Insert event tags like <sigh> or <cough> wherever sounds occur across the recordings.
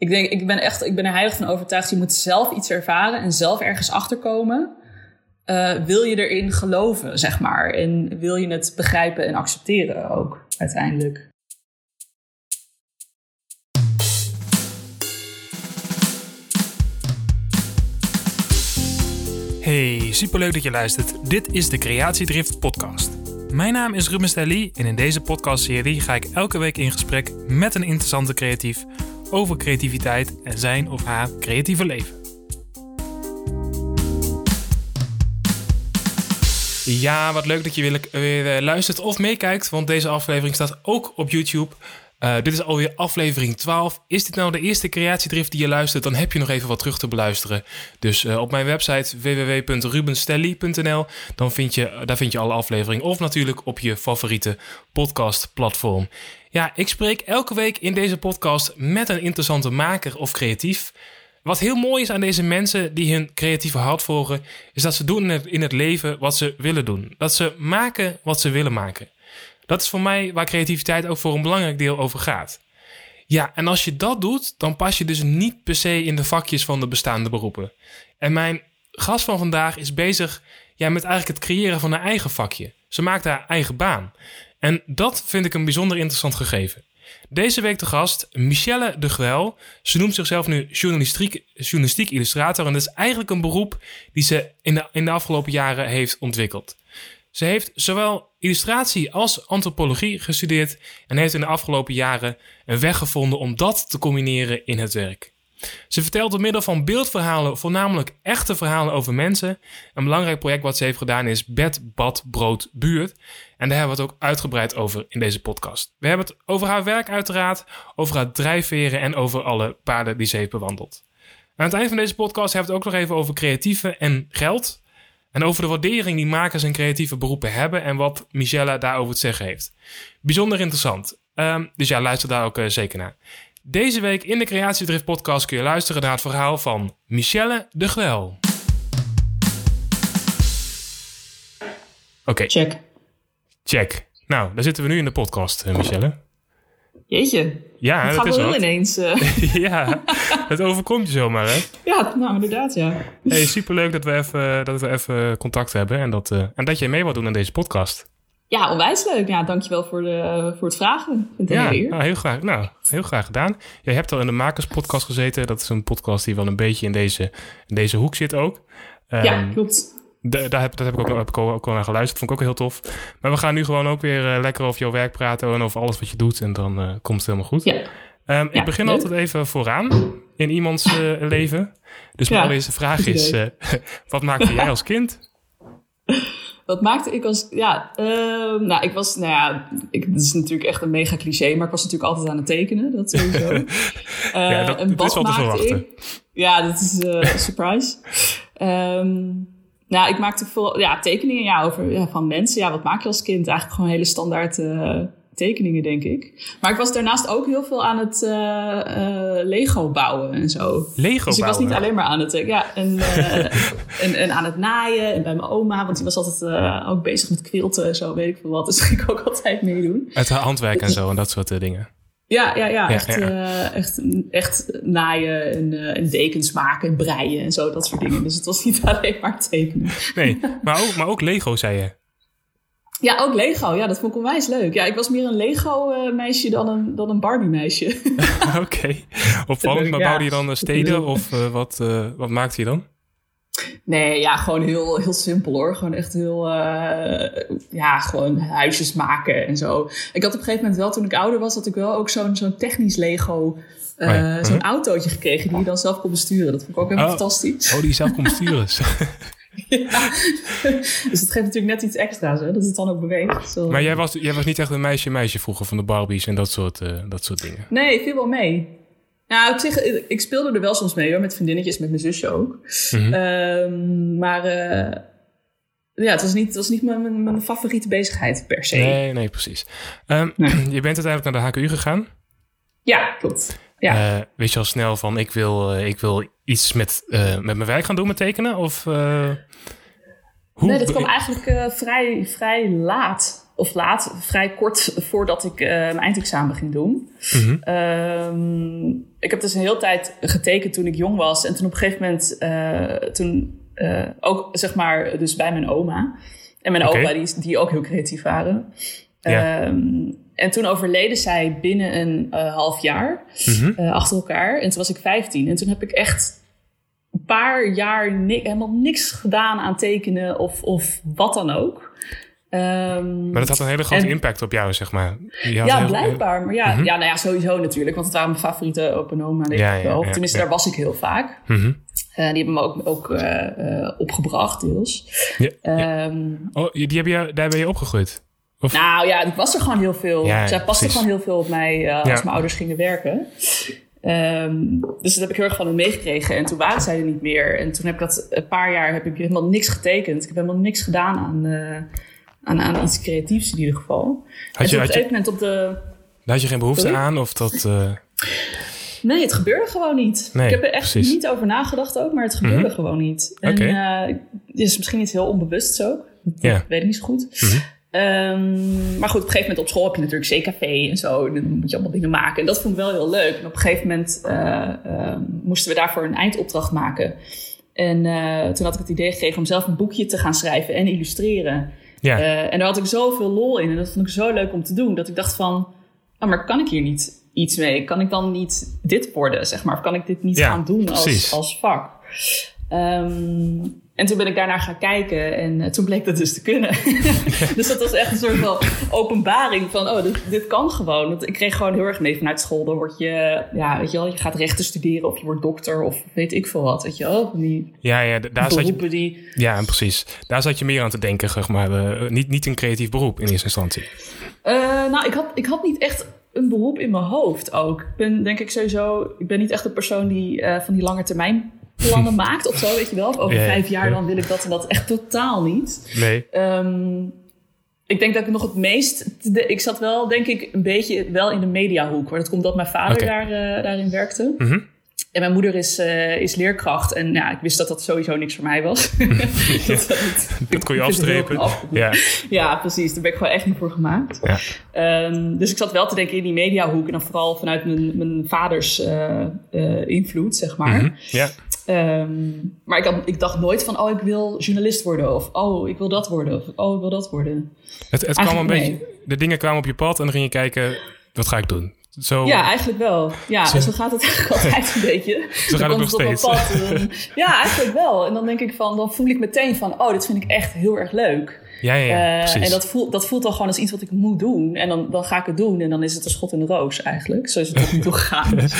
ik denk, ik ben echt, ik ben er heilig van overtuigd. Je moet zelf iets ervaren en zelf ergens achterkomen. Uh, wil je erin geloven, zeg maar. En wil je het begrijpen en accepteren ook, uiteindelijk. Hey, superleuk dat je luistert. Dit is de Creatiedrift podcast. Mijn naam is Ruben Stelly en in deze podcastserie ga ik elke week in gesprek met een interessante creatief over creativiteit en zijn of haar creatieve leven. Ja, wat leuk dat je weer eh, luistert of meekijkt, want deze aflevering staat ook op YouTube. Uh, dit is alweer aflevering 12. Is dit nou de eerste creatiedrift die je luistert? Dan heb je nog even wat terug te beluisteren. Dus uh, op mijn website www.rubenstelly.nl dan vind je, daar vind je alle afleveringen. Of natuurlijk op je favoriete podcastplatform. Ja, ik spreek elke week in deze podcast met een interessante maker of creatief. Wat heel mooi is aan deze mensen die hun creatieve hart volgen, is dat ze doen in het, leven wat ze willen doen. Dat ze maken wat ze willen maken. Dat is voor mij waar creativiteit ook voor een belangrijk deel over gaat. Ja, en als je dat doet, dan pas je dus niet per se in de vakjes van de bestaande beroepen. En mijn gast van vandaag is bezig ja, met eigenlijk het creëren van een eigen vakje. Ze maakt haar eigen baan. En dat vind ik een bijzonder interessant gegeven. Deze week de gast Michelle de Gwel. Ze noemt zichzelf nu journalistiek, journalistiek illustrator. En dat is eigenlijk een beroep die ze in de, in de afgelopen jaren heeft ontwikkeld. Ze heeft zowel illustratie als antropologie gestudeerd en heeft in de afgelopen jaren een weg gevonden om dat te combineren in het werk. Ze vertelt door middel van beeldverhalen voornamelijk echte verhalen over mensen. Een belangrijk project wat ze heeft gedaan is Bed, Bad, Brood, Buurt. En daar hebben we het ook uitgebreid over in deze podcast. We hebben het over haar werk uiteraard, over haar drijfveren en over alle paarden die ze heeft bewandeld. Aan het eind van deze podcast hebben we het ook nog even over creatieve en geld. En over de waardering die makers en creatieve beroepen hebben en wat Michelle daarover te zeggen heeft. Bijzonder interessant. Um, dus ja, luister daar ook uh, zeker naar. Deze week in de Creatiedrift podcast kun je luisteren naar het verhaal van Michelle de Gwel. Oké. Okay. Check. Check. Nou, daar zitten we nu in de podcast, uh, Michelle. Jeetje. Ja, dat, dat is wel ineens. Uh... <laughs> ja, het overkomt je zomaar, hè? Ja, nou inderdaad, ja. Hey, superleuk dat we even, dat we even contact hebben en dat, uh, en dat jij mee wilt doen aan deze podcast. Ja, onwijs leuk. Ja, dankjewel voor, de, voor het vragen. Vind ja, heel, nou, heel graag. Nou, heel graag gedaan. Jij hebt al in de Makerspodcast gezeten. Dat is een podcast die wel een beetje in deze, in deze hoek zit ook. Um, ja, klopt. Daar heb, dat heb ik ook, heb ik ook al naar geluisterd. Vond ik ook heel tof. Maar we gaan nu gewoon ook weer uh, lekker over jouw werk praten en over alles wat je doet. En dan uh, komt het helemaal goed. Ja. Um, ja, ik begin leuk. altijd even vooraan in iemands uh, leven. Dus mijn allereerste vraag is: <laughs> wat maakte jij als kind? <laughs> Wat maakte ik als... Ja, ehm, nou, ik was... Nou ja, ik, dat is natuurlijk echt een mega cliché, maar ik was natuurlijk altijd aan het tekenen. Dat sowieso. <laughs> Eh, Ja, dat- en wat is wel te maakte verwachten. ik? Ja, dat is eh, een <laughs> surprise. Ehm, nou, ik maakte veel ja, tekeningen ja, over, ja, van mensen. Ja, wat maak je als kind? Eigenlijk gewoon hele standaard eh, tekeningen, denk ik. Maar ik was daarnaast ook heel veel aan het eh, eh, Lego bouwen en zo. Lego Dus ik was bouwen. niet alleen maar aan het, eh, ja, en, <laughs> en, en aan het naaien. En bij mijn oma, want die was altijd ook bezig met quilten en zo, weet ik veel wat. Dus ging <laughs> ik ook altijd meedoen. Het handwerk en zo en dat soort dingen. Ja, ja, ja, echt, ja. echt, echt naaien en, en dekens maken en breien en zo, dat soort dingen. Dus het was niet <laughs> alleen maar tekenen. Nee, maar ook, maar ook Lego, zei je. Ja, ook Lego. Ja, dat vond ik onwijs leuk. Ja, ik was meer een Lego-meisje dan een, dan een Barbie-meisje. <laughs> <laughs> Oké. Opvallend, maar Ja. bouwde je dan eh, steden of eh, wat, eh, wat maakte je dan? Nee, ja, gewoon heel, heel simpel hoor. Gewoon echt heel, eh, ja, gewoon huisjes maken en zo. Ik had op een gegeven moment wel, toen ik ouder was, had ik wel ook zo'n zo'n technisch Lego, eh, Oh ja. zo'n Mhm. autootje gekregen die je dan zelf kon besturen. Dat vond ik ook helemaal Oh. fantastisch. Oh, die je zelf kon besturen. <laughs> Ja. <laughs> Dus dat geeft natuurlijk net iets extra's, hè, dat het dan ook beweegt. Zo. maar jij was, jij was niet echt een meisje-meisje vroeger van de Barbies en dat soort, eh, dat soort dingen. Nee, viel wel mee. Op zich, ik speelde er wel soms mee hoor, met vriendinnetjes, met mijn zusje ook. Mhm. Ehm, maar eh, ja, het was niet, het was niet mijn, mijn, favoriete bezigheid per se. Nee, nee, precies. Ehm, Nee. <clears throat> Je bent uiteindelijk naar de HKU gegaan. Ja, klopt. Ja. Eh, wist je al snel van, ik wil, eh, ik wil iets met, eh, met mijn werk gaan doen met tekenen? Of, hoe nee, dat kwam eigenlijk vrij, vrij laat of laat, vrij kort voordat ik mijn eindexamen ging doen. Mhm. Ehm, ik heb dus een hele tijd getekend toen ik jong was. En toen op een gegeven moment, toen ook zeg maar, dus bij mijn oma. En mijn Oké. opa, die, die ook heel creatief waren. Ja. Ehm, en toen overleden zij binnen een uh, half jaar Mhm. uh, achter elkaar. En toen was ik 15. En toen heb ik echt een paar jaar ni helemaal niks gedaan aan tekenen of, of wat dan ook. Um, Maar dat had een hele grote en- impact op jou, zeg maar. Ja, heel- blijkbaar. Maar ja, Mhm. ja, nou ja, sowieso natuurlijk. Want het waren mijn favoriete opa en oma. Ja, Ja, ja, Tenminste, daar was ik heel vaak. Mhm. Uh, die hebben me ook, ook uh, uh, opgebracht, deels. Ja, ja. Um, Oh, die heb je, daar ben je opgegroeid? Of- nou ja, ik was er gewoon heel veel. Ja, Zij paste precies. gewoon heel veel op mij uh, als Ja. mijn ouders gingen werken. Um, dus dat heb ik heel erg van hen meegekregen. En toen waren zij er niet meer. En toen heb ik dat een paar jaar heb ik helemaal niks getekend. Ik heb helemaal niks gedaan aan, uh, aan, aan iets creatiefs in ieder geval. Had en je, op een gegeven moment op de... had je geen behoefte Sorry? aan? Of dat... eh, Nee, het gebeurde gewoon niet. Nee, ik heb er echt precies. niet over nagedacht ook, maar het gebeurde Mhm. gewoon niet. En eh, het is misschien iets heel onbewusts ook. Dat Ja. weet ik niet zo goed. Mhm. Ehm, maar goed, op een gegeven moment op school heb je natuurlijk CKV en zo. En dan moet je allemaal dingen maken. En dat vond ik wel heel leuk. En op een gegeven moment eh, ehm, moesten we daarvoor een eindopdracht maken. En eh, toen had ik het idee gekregen om zelf een boekje te gaan schrijven en illustreren. ja, Eh, en daar had ik zoveel lol in. En dat vond ik zo leuk om te doen. Dat ik dacht van, oh, maar kan ik hier niet iets mee? Kan ik dan niet dit worden, zeg maar? Of kan ik dit niet Ja, gaan doen precies. als, als vak? Ehm, en toen ben ik daarnaar gaan kijken en eh, toen bleek dat dus te kunnen. <laughs> dus dat was echt een soort van openbaring van, oh, dit, dit kan gewoon. Want ik kreeg gewoon heel erg mee vanuit school. Dan word je, ja, weet je wel, je gaat rechten studeren of je wordt dokter of weet ik veel wat. Weet je wel, die ja, ja, daar zat je, beroepen die... ja, precies. Daar zat je meer aan te denken, zeg maar. eh, niet, niet een creatief beroep in eerste instantie. Uh, nou, ik had, ik had niet echt een beroep in mijn hoofd ook. Ik ben denk ik sowieso... Ik ben niet echt een persoon die uh, van die lange termijn plannen maakt of zo, weet je wel. Of over vijf jaar ja. dan wil ik dat en dat. Echt totaal niet. Nee. Um, ik denk dat ik nog het meest... De, ik zat wel, denk ik, een beetje wel in de mediahoek. Maar dat komt omdat mijn vader daar, uh, daarin werkte. Mhm. En mijn moeder is, uh, is leerkracht. En ja, ik wist dat dat sowieso niks voor mij was. <laughs> dat, dat, kon je <laughs> afstrepen. Ja. ja, precies. Daar ben ik gewoon echt niet voor gemaakt. Ja. Um, dus ik zat wel te denken in die mediahoek. En dan vooral vanuit mijn, mijn vaders uh, uh, invloed, zeg maar. Mm -hmm. Ja. Um, maar ik, had, ik dacht nooit van, oh, ik wil journalist worden. Of, oh, ik wil dat worden. Of, oh, ik wil dat worden. Het, het kwam een beetje... De dingen kwamen op je pad en dan ging je kijken, wat ga ik doen? Zo, ja, eigenlijk wel. Ja, zo, gaat het eigenlijk <laughs> altijd een beetje. Zo gaat het nog steeds. Pad, ja, eigenlijk wel. En dan denk ik van, dan voel ik meteen van, oh, dit vind ik echt heel erg leuk. Ja, ja, ja uh, precies. En dat voelt, dat voelt dan gewoon als iets wat ik moet doen. En dan, dan ga ik het doen. En dan is het een schot in de roos eigenlijk. Zo is het ook niet <laughs> doorgegaan. dus,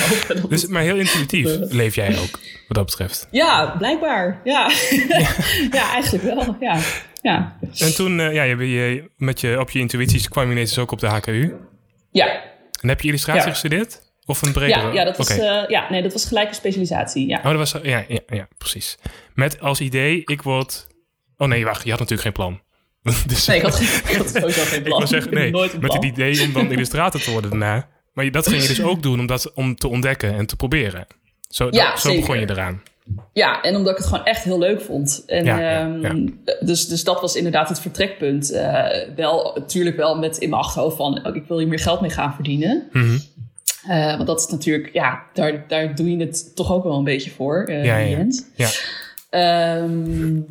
dus, maar heel intuïtief leef jij ook, wat dat betreft. Ja, blijkbaar. Ja, ja. <laughs> ja eigenlijk wel. Ja. ja. En toen, uh, ja, je, je, met je, op je intuïties kwam je ineens ook op de HKU. Ja. En heb je illustratie Ja. gestudeerd? Of een bredere? Ja, ja, dat was, okay. uh, ja, nee, dat was gelijk een specialisatie. Ja. Oh, dat was, ja, ja, ja, precies. Met als idee, ik word... Oh nee, wacht, je had natuurlijk geen plan. <laughs> dus, nee, ik had, ik had sowieso geen plan. ik nee, nooit met het idee om dan illustrator te worden daarna. Maar dat ging je dus ook doen om, dat, om te ontdekken en te proberen. Zo, ja, dat, zo begon je eraan. Ja, en omdat ik het gewoon echt heel leuk vond. En, ja, um, ja, ja. Dus, dus dat was inderdaad het vertrekpunt. Uh, wel, natuurlijk wel met in mijn achterhoofd van... Oh, ik wil hier meer geld mee gaan verdienen. Mm -hmm. uh, want dat is natuurlijk... Ja, daar, daar doe je het toch ook wel een beetje voor. Uh, ja, ja, ja. Um,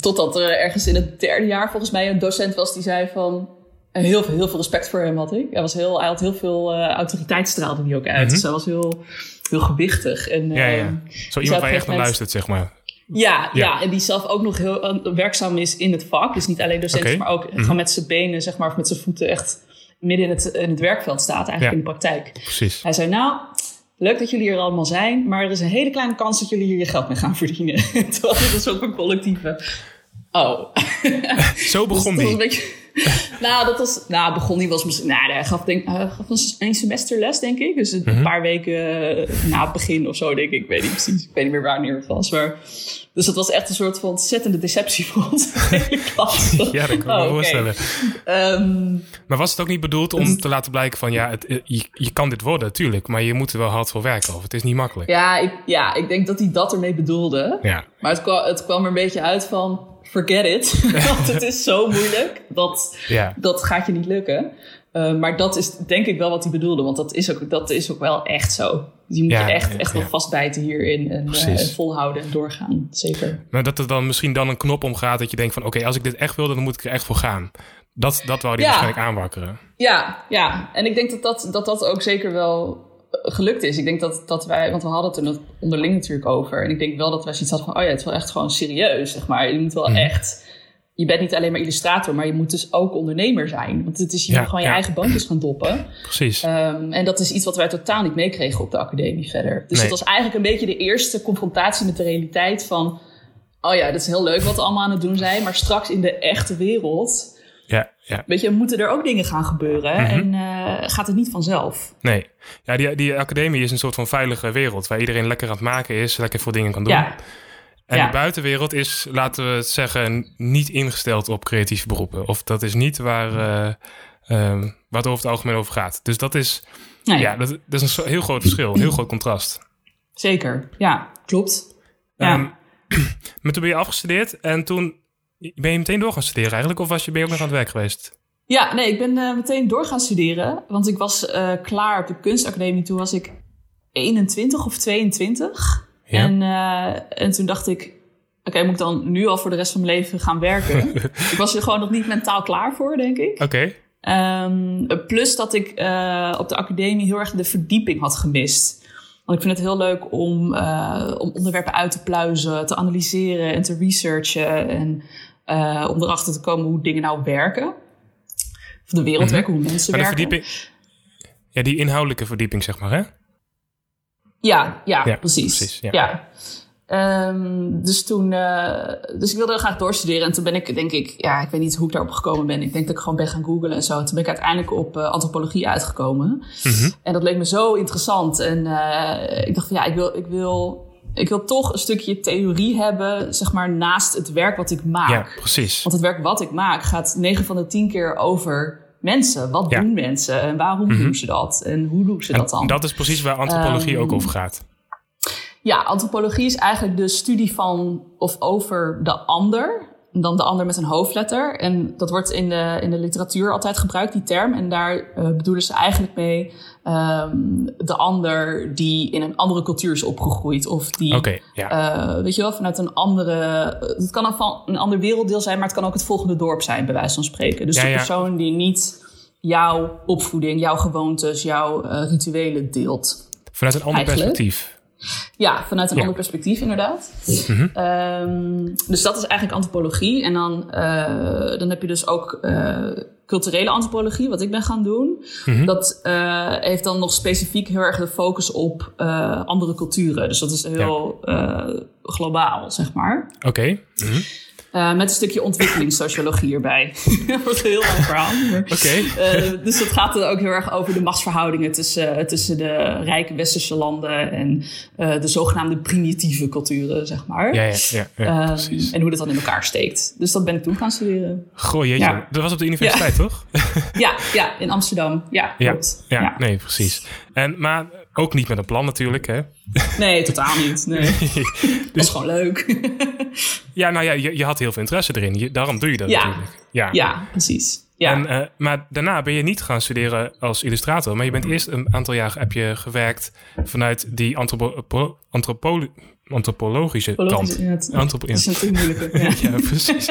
totdat er ergens in het derde jaar volgens mij een docent was die zei van... Heel veel, heel veel respect voor hem had ik. Hij, was heel, hij had heel veel uh, autoriteit straalde die ook uit. Mm -hmm. Dus hij was heel, heel gewichtig. En, ja, ja. Uh, Zo iemand waar je echt naar luistert, zeg maar. Ja, ja, ja. en die zelf ook nog heel uh, werkzaam is in het vak. Dus niet alleen docent, okay. maar ook mm -hmm. gewoon met zijn benen, zeg maar, of met zijn voeten echt midden in het, in het werkveld staat, eigenlijk ja. in de praktijk. Precies. Hij zei, nou, leuk dat jullie hier allemaal zijn, maar er is een hele kleine kans dat jullie hier je geld mee gaan verdienen. <laughs> Terwijl dit is ook een collectieve. Oh. Zo begon <laughs> dus die. <laughs> Nou, dat was, nou, begon die was misschien, nou, hij gaf, denk, hij gaf een semesterles, denk ik. Dus een Mhm. paar weken na het begin of zo, denk ik. Ik weet niet precies, ik weet niet meer wanneer het was. Maar, dus het was echt een soort van ontzettende deceptie voor ons <laughs> <laughs> hele klas. Ja, dat kan ik me oh, voorstellen. Okay. Um, maar was het ook niet bedoeld om te laten blijken van... ja, het, je, je kan dit worden, tuurlijk... maar je moet er wel hard voor werken of het is niet makkelijk. Ja, ik, ja, ik denk dat hij dat ermee bedoelde. Ja. Maar het kwam, het kwam er een beetje uit van forget it. <laughs> Want het is zo moeilijk. Dat, Ja. dat gaat je niet lukken. Uh, maar dat is denk ik wel wat hij bedoelde. Want dat is ook, dat is ook wel echt zo. Dus je moet Ja, je echt, echt ja. nog vastbijten hierin. En, uh, Precies. en volhouden en doorgaan. Zeker. Maar dat er dan misschien dan een knop omgaat dat je denkt van... oké, als ik dit echt wil, dan moet ik er echt voor gaan. Dat, dat wou die Ja. waarschijnlijk aanwakkeren. Ja, ja. En ik denk dat dat, dat, dat ook zeker wel eh, gelukt is. Ik denk dat, dat wij, want we hadden het er nog onderling natuurlijk over. En ik denk wel dat wij zoiets hadden van, oh ja, het is wel echt gewoon serieus, zeg maar. Je moet wel Mhm. echt, je bent niet alleen maar illustrator, maar je moet dus ook ondernemer zijn. Want het is, je Ja, moet gewoon je eigen bandjes gaan doppen. Precies. Um, en dat is iets wat wij totaal niet meekregen op de academie verder. Dus Nee. dat was eigenlijk een beetje de eerste confrontatie met de realiteit van... oh ja, dat is heel leuk wat we allemaal aan het doen zijn... maar straks in de echte wereld... Ja, weet je, moeten er ook dingen gaan gebeuren... Mhm. en uh, gaat het niet vanzelf. Nee. Ja, die, die academie is een soort van veilige wereld... waar iedereen lekker aan het maken is, lekker veel dingen kan doen. Ja, En Ja. de buitenwereld is, laten we het zeggen, niet ingesteld op creatieve beroepen. Of dat is niet waar, eh, ehm, waar het over het algemeen over gaat. Dus dat is, nee, ja, dat, dat is een heel groot verschil, een heel groot contrast. zeker. Ja, klopt. Ja. Ehm, <clears throat> maar toen ben je afgestudeerd en toen ben je meteen door gaan studeren eigenlijk? Of was je, ben je ook nog aan het werk geweest? Ja, nee, ik ben uh, meteen door gaan studeren. Want ik was uh, klaar op de kunstacademie. Toen was ik 21 of 22. Ja. En, uh, en toen dacht ik... Oké, moet ik dan nu al voor de rest van mijn leven gaan werken? <laughs> ik was er gewoon nog niet mentaal klaar voor, denk ik. Oké. Um, plus dat ik op de academie heel erg de verdieping had gemist. Want ik vind het heel leuk om, om onderwerpen uit te pluizen, te analyseren en te researchen. En uh, om erachter te komen hoe dingen nou werken. Of de wereld Mhm. werken, hoe mensen Maar werken. verdieping, ja, die inhoudelijke verdieping zeg maar hè? Ja, ja, Ja, precies. precies, ja. ja. Um, dus toen, uh, dus ik wilde graag doorstuderen. En toen ben ik, denk ik, ja, ik weet niet hoe ik daarop gekomen ben. Ik denk dat ik gewoon ben gaan googlen en zo. Toen ben ik uiteindelijk op uh, antropologie uitgekomen. Mhm. En dat leek me zo interessant. En uh, ik dacht van ja, ik wil, ik wil, ik wil toch een stukje theorie hebben, zeg maar, naast het werk wat ik maak. Ja, precies. Want het werk wat ik maak gaat 9 van de 10 keer over mensen. Wat Ja. doen mensen en waarom Mhm. doen ze dat? En hoe doen ze En dat dan? dat is precies waar antropologie Um, ook over gaat. Ja, antropologie is eigenlijk de studie van of over de ander. En Dan de ander met een hoofdletter. En dat wordt in de, in de literatuur altijd gebruikt, die term. En daar uh, bedoelen ze eigenlijk mee um, de ander die in een andere cultuur is opgegroeid. Of die, ja. uh, weet je wel, vanuit een andere... Het kan een, van een ander werelddeel zijn, maar het kan ook het volgende dorp zijn, bij wijze van spreken. Dus Ja, de ja. persoon die niet jouw opvoeding, jouw gewoontes, jouw uh, rituelen deelt. Vanuit een ander eigenlijk. perspectief. Ja, vanuit een Ja. ander perspectief inderdaad. Mhm. Ehm, dus dat is eigenlijk antropologie. En dan, eh, dan heb je dus ook eh, culturele antropologie, wat ik ben gaan doen. Mhm. Dat eh, heeft dan nog specifiek heel erg de focus op eh, andere culturen. Dus dat is heel eh, globaal, zeg maar. Oké. Mhm. Eh, met een stukje ontwikkelingssociologie erbij. <laughs> dat wordt een heel lang verhaal. Oké. eh, dus dat gaat er ook heel erg over de machtsverhoudingen tussen, tussen de rijke westerse landen en eh, de zogenaamde primitieve culturen, zeg maar. Ja, ja, ja, ja Ehm, precies. en hoe dat dan in elkaar steekt. Dus dat ben ik toen gaan studeren. Goh, jeetje. ja. Dat was op de universiteit, toch? Ja, ja in Amsterdam. Ja, Ja, klopt. ja, nee, precies. En, maar ook niet met een plan natuurlijk, hè? Nee, totaal niet. Nee. <laughs> Dat Dus- is gewoon leuk. <laughs> Ja, nou ja, je, je had heel veel interesse erin. Je, daarom doe je dat Ja. natuurlijk. Ja. ja, precies. Ja. En, eh, maar daarna ben je niet gaan studeren als illustrator. Maar je bent eerst een aantal jaar heb je gewerkt vanuit die antropo, po- antropolo- antropologische kant. Antropo- het is natuurlijk moeilijker. Ja. <laughs> Ja, precies.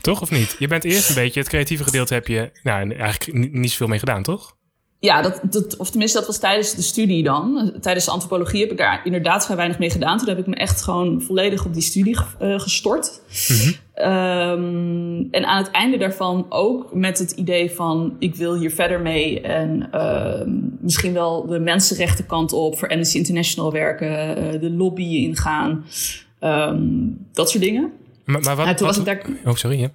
toch of niet? Je bent eerst een beetje, het creatieve gedeelte heb je nou, eigenlijk niet zoveel mee gedaan, toch? Ja, dat, dat, of tenminste, dat was tijdens de studie dan. Tijdens de antropologie heb ik daar inderdaad vrij weinig mee gedaan. Toen heb ik me echt gewoon volledig op die studie eh, gestort. Ehm, en aan het einde daarvan ook met het idee van... ik wil hier verder mee en ehm, misschien wel de mensenrechtenkant op... voor Amnesty International werken, eh, de lobby ingaan, Ehm, dat soort dingen. Maar, maar wat, Ja, was ik daar... Oh, sorry, hè?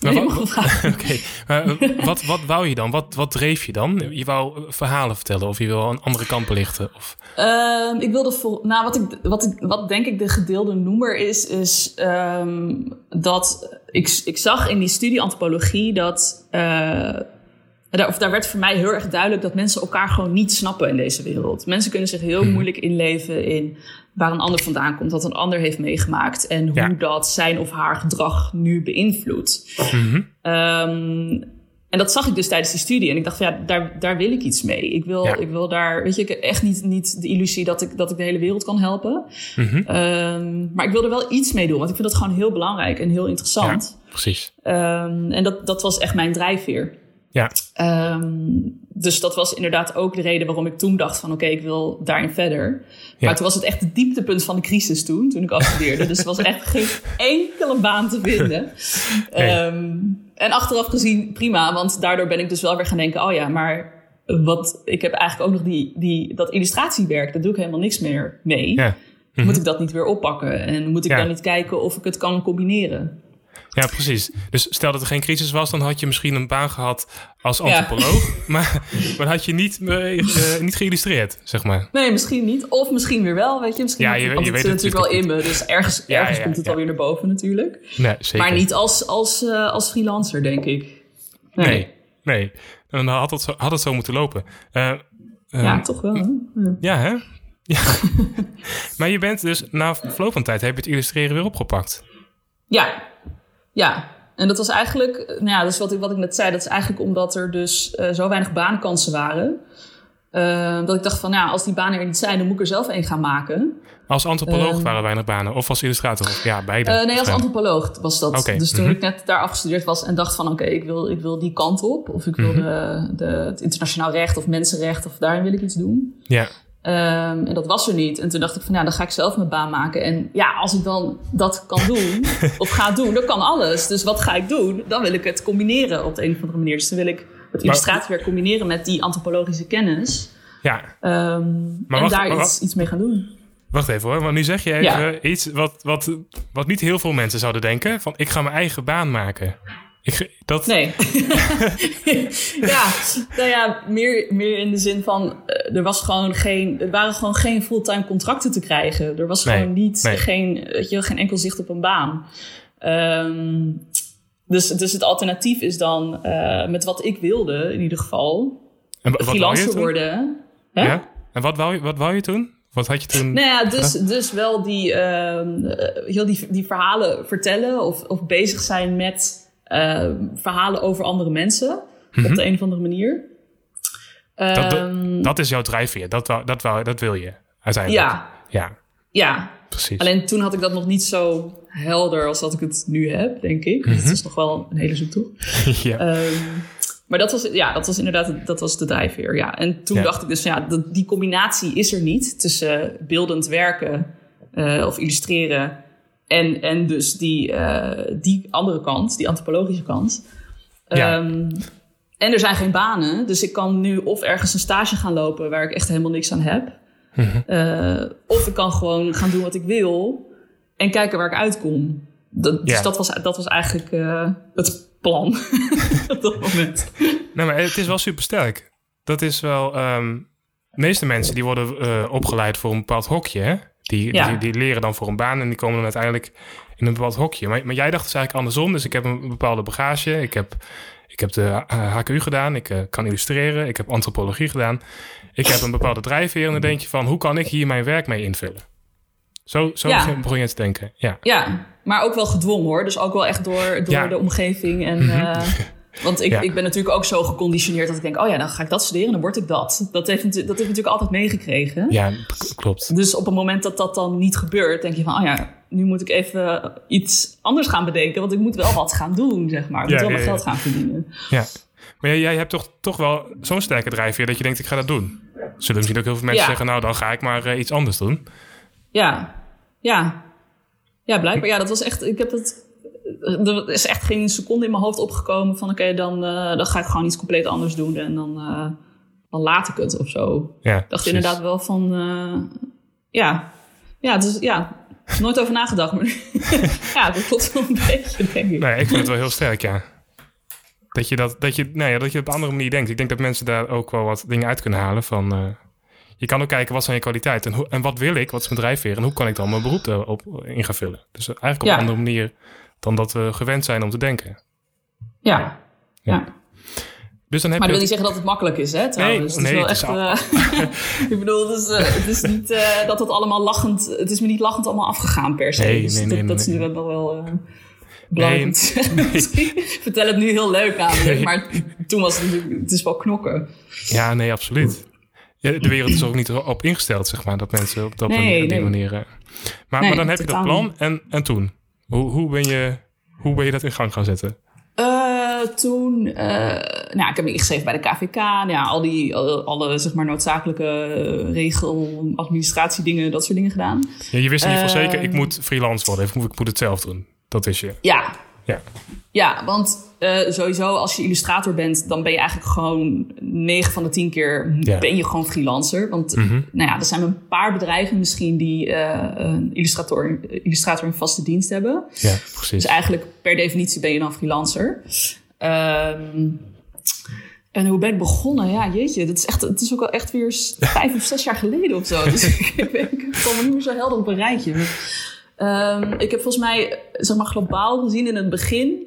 Maar wat-. <laughs> Oké, maar wat, wat wou je dan? Wat, wat dreef je dan? Je wou eh, verhalen vertellen of je wil een andere kant belichten? Of... Ehm, ik wilde vol. Nou, wat, ik, wat, ik, wat denk ik de gedeelde noemer is, is ehm, dat ik, ik zag in die studie antropologie dat, eh, daar, of daar werd voor mij heel erg duidelijk dat mensen elkaar gewoon niet snappen in deze wereld. Mensen kunnen zich heel moeilijk inleven in waar een ander vandaan komt, wat een ander heeft meegemaakt en hoe Ja. dat zijn of haar gedrag nu beïnvloedt. Mhm. Ehm, en dat zag ik dus tijdens die studie. En ik dacht, van, ja, daar, daar wil ik iets mee. Ik wil, Ja. ik wil daar, weet je, ik heb echt niet, niet de illusie dat ik, dat ik de hele wereld kan helpen. Mhm. Ehm, maar ik wil er wel iets mee doen, want ik vind dat gewoon heel belangrijk en heel interessant. Precies. Ehm, en dat, dat was echt mijn drijfveer. Ja. Ehm, dus dat was inderdaad ook de reden waarom ik toen dacht van oké, ik wil daarin verder. Ja. Maar toen was het echt het dieptepunt van de crisis toen, toen ik afstudeerde. dus er was echt geen enkele baan te vinden. <laughs> Nee. Ehm, en achteraf gezien prima, want daardoor ben ik dus wel weer gaan denken, oh ja, maar wat, ik heb eigenlijk ook nog die, die, dat illustratiewerk, daar doe ik helemaal niks meer mee. Ja. Mhm. Moet ik dat niet weer oppakken? En moet ik Ja. dan niet kijken of ik het kan combineren? Ja, precies. Dus stel dat er geen crisis was, dan had je misschien een baan gehad als antropoloog. <laughs> Maar, maar had je niet, eh, eh, niet geïllustreerd, zeg maar. Nee, misschien niet. Of misschien weer wel, weet je. Misschien Ja, je- het weet zit het natuurlijk wel in me. Dus ergens, ergens ja, komt het alweer naar boven natuurlijk. Nee, zeker. Maar niet als, als, eh, als freelancer, denk ik. Nee. Nee, nee. Dan had het zo, had het zo moeten lopen. Ja, toch wel. Hè? Ja. Ja, hè? Ja. <laughs> maar je bent dus na verloop van tijd heb je het illustreren weer opgepakt. Ja, ja. En dat was eigenlijk, eh, nou ja, dus wat ik, wat ik net zei, dat is eigenlijk omdat er dus eh, zo weinig baankansen waren. eh, dat ik dacht van, nou, als die banen er niet zijn, dan moet ik er zelf een gaan maken. Als antropoloog Ehm. waren er weinig banen. Of als illustrator. Of, ja, beide. Nee, als antropoloog was dat. Dus toen mhm. ik net daar afgestudeerd was en dacht van... oké, ik, wil, ik wil die kant op. Of ik wil Mhm. de, de, het internationaal recht of mensenrecht... of daarin wil ik iets doen. Ja, Ehm, en dat was er niet. En toen dacht ik van, ja, dan ga ik zelf mijn baan maken. En ja, als ik dan dat kan doen <laughs> of ga doen, dan kan alles. Dus wat ga ik doen? Dan wil ik het combineren op de een of andere manier. Dus dan wil ik het illustratiewerk combineren met die antropologische kennis. ja. Ehm, Maar en wacht, daar maar iets, mee gaan doen. Wacht even hoor. Want nu zeg je even Ja. iets wat, wat, wat niet heel veel mensen zouden denken. Van, ik ga mijn eigen baan maken. Ik, dat, Nee. <laughs> ja, nou ja, meer, meer in de zin van, eh, er, was gewoon geen, er waren gewoon geen fulltime contracten te krijgen. Er was Nee, gewoon niet, nee. geen, weet je, geen enkel zicht op een baan. Ehm, dus, dus het alternatief is dan, eh, met wat ik wilde in ieder geval, en freelancer worden. Hè? Ja? En wat wou, je, wat wou je toen? Wat had je toen? Nou ja, dus, dus wel die, je wel, die, die verhalen vertellen of, of bezig zijn met ehm, verhalen over andere mensen op de een of andere manier. Mhm. Dat, Ehm, dat is jouw drijfveer. Dat, dat, dat wil je uiteindelijk. ja, Ja, ja. precies. Alleen toen had ik dat nog niet zo helder als dat ik het nu heb, denk ik. Mhm. Het is nog wel een hele zoektocht. <laughs> ja. Ehm, maar dat was, ja, dat was inderdaad dat was de drijfveer. Ja. En toen Ja. dacht ik dus, ja, dat, die combinatie is er niet tussen beeldend werken eh, of illustreren en, en dus die, eh, die andere kant, die antropologische kant. Ja. Ehm, en er zijn geen banen, dus ik kan nu of ergens een stage gaan lopen waar ik echt helemaal niks aan heb. Mhm. Eh, of ik kan gewoon gaan doen wat ik wil en kijken waar ik uitkom. Dat, dus Ja. dat, was, dat was eigenlijk eh, het plan <laughs> op dat moment. Nee, maar het is wel super sterk. Dat is wel. ehm, de meeste mensen die worden opgeleid voor een bepaald hokje. Hè? Die, Ja. die, die leren dan voor een baan en die komen dan uiteindelijk in een bepaald hokje. Maar, maar jij dacht dus eigenlijk andersom. Dus ik heb een bepaalde bagage. Ik heb, ik heb de HKU gedaan. Ik eh, kan illustreren. Ik heb antropologie gedaan. Ik heb een bepaalde drijfveer. En dan denk je van, hoe kan ik hier mijn werk mee invullen? Zo, zo Ja. begon je te denken. Ja, Ja, maar ook wel gedwongen hoor. Dus ook wel echt door, door Ja. de omgeving. En, eh, <laughs> want ik, Ja. ik ben natuurlijk ook zo geconditioneerd dat ik denk... oh ja, dan ga ik dat studeren, dan word ik dat. Dat heeft, dat heeft natuurlijk altijd meegekregen. ja klopt. Dus op het moment dat dat dan niet gebeurt, denk je van... oh ja, nu moet ik even iets anders gaan bedenken. Want ik moet wel wat gaan doen, zeg maar. Ik Ja, moet wel ja, mijn geld gaan verdienen. Ja. Maar jij, jij hebt toch, toch wel zo'n sterke drijfveer dat je denkt, ik ga dat doen. Zullen misschien ook heel veel mensen zeggen, nou dan ga ik maar eh, iets anders doen. Ja, ja. Ja, blijkbaar. Ja, dat was echt... Ik heb het... Er is echt geen seconde in mijn hoofd opgekomen van... oké, dan, eh, dan ga ik gewoon iets compleet anders doen. En dan, eh, dan laat ik het of zo. Ja, Ik dacht precies. inderdaad wel van... eh, ja, ja, dus ja... Nooit over nagedacht, maar <laughs> ja, dat klopt wel een beetje, denk ik. Nee, ik vind het wel heel sterk, ja. Dat je, dat, dat, je, nou ja, dat je op een andere manier denkt. Ik denk dat mensen daar ook wel wat dingen uit kunnen halen. Van, je kan ook kijken, wat zijn je kwaliteiten? En, hoe, en wat wil ik? Wat is mijn drijfveer? En hoe kan ik dan mijn beroep erop in gaan vullen? Dus eigenlijk op Ja. een andere manier dan dat we gewend zijn om te denken. Ja, ja. Dus dan heb Maar dat wil niet zeggen dat het makkelijk is, hè? Trouwens. nee, het is het wel echt. eh, <laughs> ik bedoel, het is, eh, het is niet eh, dat het allemaal lachend. Het is me niet lachend allemaal afgegaan per se. Nee, dus nee, dat, nee, dat is nee. nu wel wel. belangrijk Nee, <laughs> vertel het nu heel leuk namelijk, maar toen was het natuurlijk, het is wel knokken. Ja, nee, absoluut. Ja, de wereld is ook niet op ingesteld, zeg maar, dat mensen op dat Nee, manier, die nee. manier. Maar, Nee, maar dan heb je dat plan en, en toen? Hoe, hoe, ben je, hoe ben je dat in gang gaan zetten? Eh, toen, eh, nou, ik heb me ingeschreven bij de KVK. Nou Ja, al die, alle, alle, zeg maar, noodzakelijke eh, regel, administratiedingen, dat soort dingen gedaan. Ja, je wist in ieder geval Ehm. zeker, ik moet freelance worden. Ik moet, ik moet het zelf doen. Dat is je. Ja, Ja. Ja, want eh, sowieso als je illustrator bent, dan ben je eigenlijk gewoon 9 van de 10 keer Ja. ben je gewoon freelancer. Want Mhm. nou ja, er zijn een paar bedrijven misschien die eh, een illustrator, illustrator in vaste dienst hebben. Ja, precies. Dus eigenlijk per definitie ben je dan freelancer. Ehm, en hoe ben ik begonnen? Ja, jeetje, dat is echt, het is ook al echt weer <laughs> vijf of zes jaar geleden of zo. Dus <laughs> ik, ik kom er niet meer zo helder op een rijtje. Ehm, ik heb volgens mij, zeg maar globaal gezien in het begin,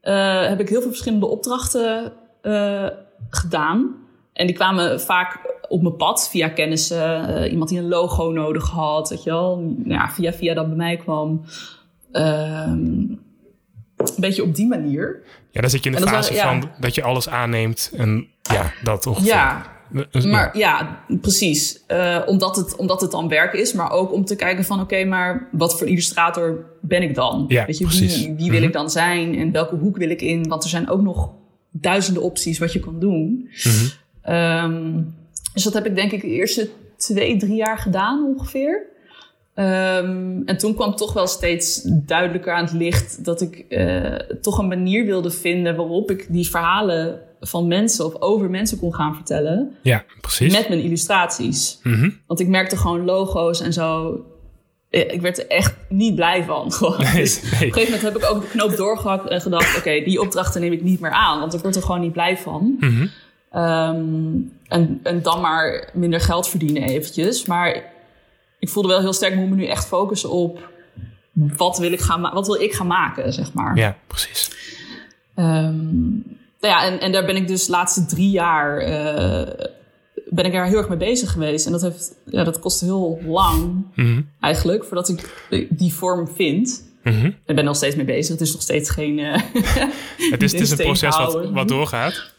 eh, heb ik heel veel verschillende opdrachten eh, gedaan. En die kwamen vaak op mijn pad via kennissen. Eh, iemand die een logo nodig had, weet je wel. Nou Ja, via via dat bij mij kwam. Ehm, een beetje op die manier. Ja, dan zit je in de dat fase waren- ja. van dat je alles aanneemt. En ja, dat ongeveer. Ja, maar ja, precies. Eh, omdat, het, omdat het dan werk is, maar ook om te kijken van... oké, maar wat voor illustrator ben ik dan? Ja, Weet je, precies. wie, wie wil Mhm. ik dan zijn en welke hoek wil ik in? Want er zijn ook nog duizenden opties wat je kan doen. Mhm. Ehm, dus dat heb ik denk ik de eerste twee, drie jaar gedaan ongeveer. Ehm, en toen kwam toch wel steeds duidelijker aan het licht dat ik eh, toch een manier wilde vinden waarop ik die verhalen van mensen of over mensen kon gaan vertellen Ja, precies. met mijn illustraties. Mhm. Want ik merkte gewoon logo's en zo. eh, Ik werd er echt niet blij van. <laughs> Gewoon. Nee, Dus nee. Op een gegeven moment heb ik ook de knoop doorgehakt en gedacht: oké, die opdrachten neem ik niet meer aan, want ik word er gewoon niet blij van. Ehm, en, en dan maar minder geld verdienen eventjes. Maar ik voelde wel heel sterk, ik moet me nu echt focussen op wat wil ik gaan, wat wil ik gaan maken, zeg maar. Ja, precies. Ehm, nou ja, en, en daar ben ik dus de laatste drie jaar eh, ben ik er heel erg mee bezig geweest. En dat, heeft, ja, dat kost heel lang Mhm. eigenlijk voordat ik die vorm vind. Mhm. Ik ben er nog steeds mee bezig. Het is nog steeds geen. eh, <laughs> Het is, het is een <laughs> proces wat, wat doorgaat.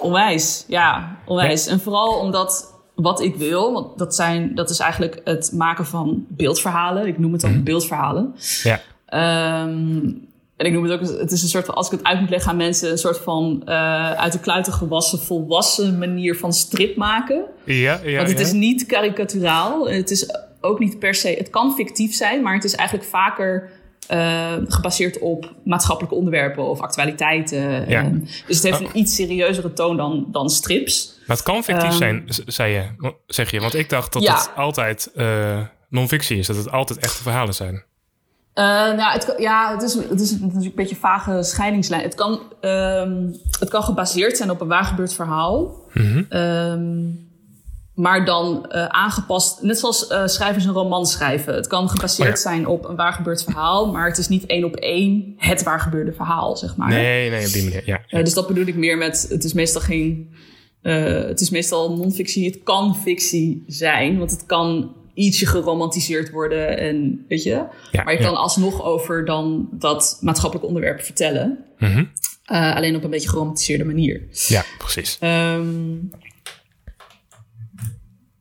onwijs, ja, onwijs. En vooral omdat wat ik wil, want dat, zijn, dat is eigenlijk het maken van beeldverhalen. Ik noem het dan beeldverhalen. Ja. Ehm, en ik noem het ook, het is een soort van, als ik het uit moet leggen aan mensen, een soort van eh, uit de kluiten gewassen, volwassen manier van strip maken. Ja, ja, Want het ja. is niet karikaturaal. Het is ook niet per se, het kan fictief zijn, maar het is eigenlijk vaker eh, gebaseerd op maatschappelijke onderwerpen of actualiteiten. Ja. En dus het heeft een iets serieuzere toon dan, dan strips. Maar het kan fictief Ehm, zijn, zei je, zeg je. Want ik dacht dat Ja. het altijd eh, non-fictie is. Dat het altijd echte verhalen zijn. Eh, nou, het, ja, het is, het is natuurlijk een beetje een vage scheidingslijn. Het kan, ehm, het kan gebaseerd zijn op een waargebeurd verhaal. Mhm. Ehm, maar dan eh, aangepast, net zoals eh, schrijvers een roman schrijven. Het kan gebaseerd Oh ja. zijn op een waargebeurd verhaal, maar het is niet één op één het waargebeurde verhaal, zeg maar. Nee, nee, op die manier. Ja, ja. Dus dat bedoel ik meer met, het is meestal geen, het is meestal non-fictie. Het kan fictie zijn, want het kan ietsje geromantiseerd worden en weet je. Ja, maar je ja. kan alsnog over dan dat maatschappelijk onderwerp vertellen. Mhm. Eh, alleen op een beetje geromantiseerde manier. ja precies. Ehm,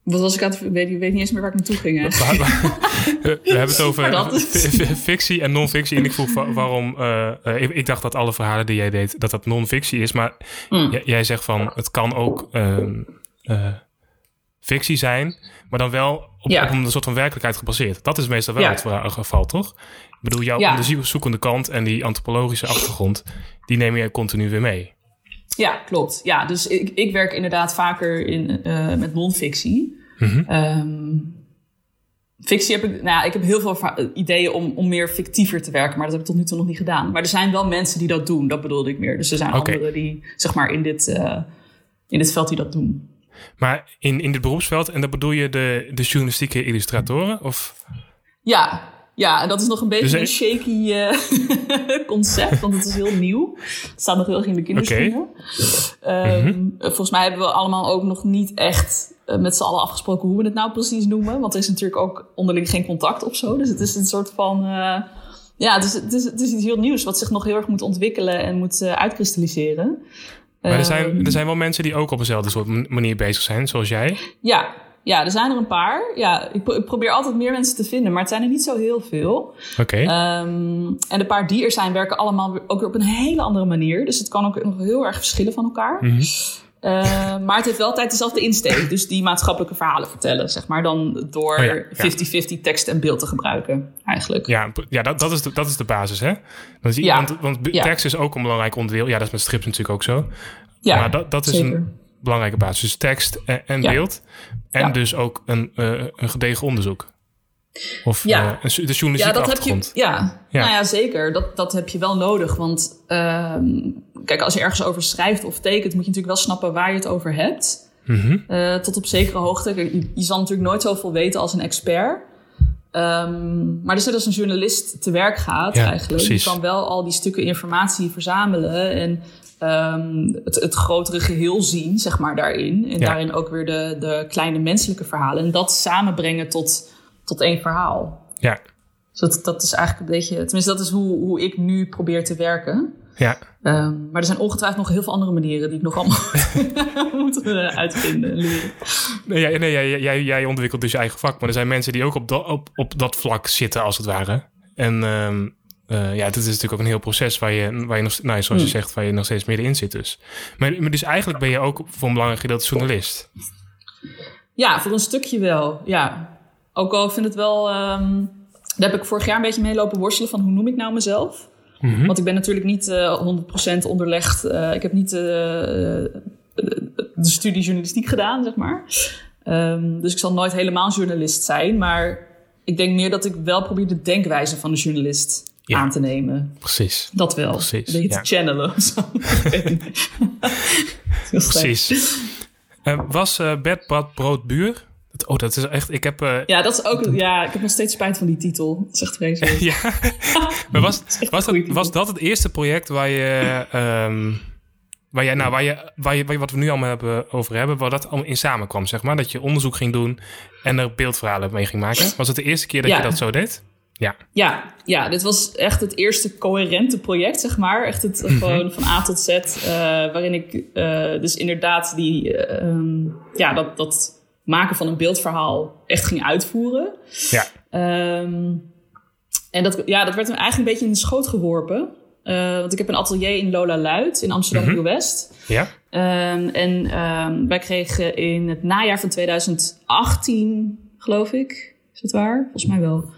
wat was ik aan het... Ik weet, ik weet niet eens meer waar ik naartoe ging. <laughs> We, hebben het <laughs> over fi- fictie en non-fictie. En ik vroeg wa- waarom... eh, eh, ik, ik dacht dat alle verhalen die jij deed, dat dat non-fictie is. Maar Mm. jij zegt van, het kan ook ehm, eh, fictie zijn. Maar dan wel op, Ja. op een soort van werkelijkheid gebaseerd. Dat is meestal wel Ja. het verha- geval, toch? Ik bedoel, jouw Ja. onderzoekende kant en die antropologische achtergrond... die neem je continu weer mee. Ja, klopt. Ja, dus ik, ik werk inderdaad vaker in, eh, met non-fictie. Mhm. Ehm, fictie heb ik, nou ja, ik heb heel veel ideeën om, om meer fictiever te werken, maar dat heb ik tot nu toe nog niet gedaan. Maar er zijn wel mensen die dat doen, dat bedoelde ik meer. Dus er zijn Oké. anderen die, zeg maar, in dit, eh, in dit veld die dat doen. Maar in, in dit beroepsveld, en dat bedoel je de, de journalistieke illustratoren? Of? Ja, ja, en dat is nog een beetje Dus, een shaky eh, <laughs> concept, want het is heel nieuw. Het staat nog heel erg in de kinderschoenen. Ehm, Mhm. Volgens mij hebben we allemaal ook nog niet echt eh, met z'n allen afgesproken hoe we het nou precies noemen. Want er is natuurlijk ook onderling geen contact of zo. Dus het is een soort van... eh, ja, het is, het, is, het is iets heel nieuws wat zich nog heel erg moet ontwikkelen en moet uitkristalliseren. Maar er zijn, Ehm, er zijn wel mensen die ook op dezelfde soort man- manier bezig zijn, zoals jij. Ja, ja, er zijn er een paar. Ja, ik, pro- ik probeer altijd meer mensen te vinden, maar het zijn er niet zo heel veel. Oké. Ehm, en de paar die er zijn, werken allemaal ook weer op een hele andere manier. Dus het kan ook nog heel erg verschillen van elkaar. Mhm. Eh, maar het heeft wel altijd dezelfde insteek. Dus die maatschappelijke verhalen vertellen, zeg maar. Dan door Oh ja, ja. 50-50 tekst en beeld te gebruiken, eigenlijk. Ja, ja dat, dat, is de, dat is de basis, hè? Dan zie, Ja. Want, tekst is ook een belangrijk onderdeel. Ja, dat is met strips natuurlijk ook zo. Ja, maar dat, dat is zeker. een belangrijke basis. Dus tekst en, beeld. En dus ook een, eh, een gedegen onderzoek. Of Ja. eh, een, su- de Ja, dat heb je. Ja, Ja. Nou ja, zeker. Dat, dat heb je wel nodig. Want ehm, kijk, als je ergens over schrijft of tekent, moet je natuurlijk wel snappen waar je het over hebt. Mhm. Eh, tot op zekere hoogte. Je, je zal natuurlijk nooit zoveel weten als een expert. Ehm, maar dus als een journalist te werk gaat, Ja, eigenlijk. precies. Je kan wel al die stukken informatie verzamelen en ehm, het, het grotere geheel zien, zeg maar, daarin. En Ja. daarin ook weer de, de kleine menselijke verhalen. En dat samenbrengen tot, tot één verhaal. Ja, Dus dat, dat is eigenlijk een beetje, tenminste, dat is hoe, hoe ik nu probeer te werken. ja. Ehm, maar er zijn ongetwijfeld nog heel veel andere manieren die ik nog allemaal <laughs> moet eh, uitvinden en leren. Nee, jij, nee jij, jij, jij ontwikkelt dus je eigen vak. Maar er zijn mensen die ook op, dat op, op dat vlak zitten, als het ware. En ehm, eh, ja, dit is natuurlijk ook een heel proces waar je, waar je nog, nou, zoals je Hmm. zegt, waar je nog steeds middenin zit dus. Maar, maar dus eigenlijk ben je ook voor een belangrijk gedeelte journalist. Ja, voor een stukje wel, ja. Ook al vind het wel... ehm, daar heb ik vorig jaar een beetje mee lopen worstelen van hoe noem ik nou mezelf? Mhm. Want ik ben natuurlijk niet eh 100% onderlegd. eh, ik heb niet eh, de studie journalistiek gedaan, zeg maar. Ehm, dus ik zal nooit helemaal journalist zijn. Maar ik denk meer dat ik wel probeer de denkwijze van de journalist Ja. aan te nemen. Precies. Dat wel. Precies, Een beetje ja. te channelen of zo. <laughs> Precies. Was bed, bad, brood, buur? Dat- Oh, dat is echt... Ik heb... eh, Ja, dat is ook. <laughs> Ja, ik heb nog steeds spijt van die titel. Dat is echt vreselijk. <laughs> ja. maar was, <laughs> een was, dat, was dat het eerste project waar je... ehm, waar jij, nou, waar je, waar je, waar je- wat we nu allemaal hebben over hebben, waar dat allemaal in samenkwam, zeg maar? Dat je onderzoek ging doen en er beeldverhalen mee ging maken. Was het de eerste keer dat Ja. je dat zo deed? Ja. Ja, ja, dit was echt het eerste coherente project, zeg maar. Echt het Mhm. gewoon van A tot Z. eh, waarin ik eh, dus inderdaad die, eh, ehm, ja, dat, dat maken van een beeldverhaal echt ging uitvoeren. Ja. Ehm, en dat, ja, dat werd me eigenlijk een beetje in de schoot geworpen. Eh, want ik heb een atelier in Lola Luid in Amsterdam Mhm. West. Ja? Ehm, en ehm, wij kregen in het najaar van 2018, geloof ik, is het waar? Volgens mij wel.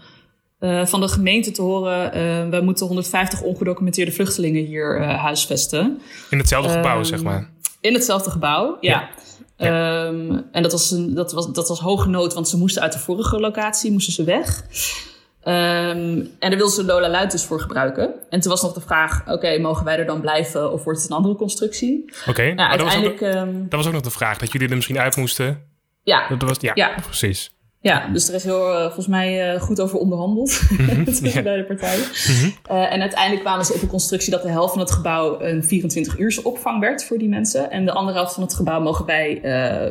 eh, van de gemeente te horen, eh, wij moeten 150 ongedocumenteerde vluchtelingen hier huisvesten. In hetzelfde gebouw, zeg maar. In hetzelfde gebouw, ja. Ehm, en dat was, een, dat, was, dat was hoge nood, want ze moesten uit de vorige locatie, moesten ze weg. Ehm, en daar wilden ze Lola Luid dus voor gebruiken. En toen was nog de vraag, oké, mogen wij er dan blijven of wordt het een andere constructie? Oké. Nou, maar dat was, ook, uiteindelijk... ehm, dat was ook nog de vraag, dat jullie er misschien uit moesten. ja, Dat was, ja, Ja. precies. Ja, dus er is heel, eh, volgens mij eh, goed over onderhandeld <laughs> tussen Ja. beide partijen. Eh, en uiteindelijk kwamen ze op een constructie dat de helft van het gebouw een 24-uurse opvang werd voor die mensen. En de andere helft van het gebouw mogen wij,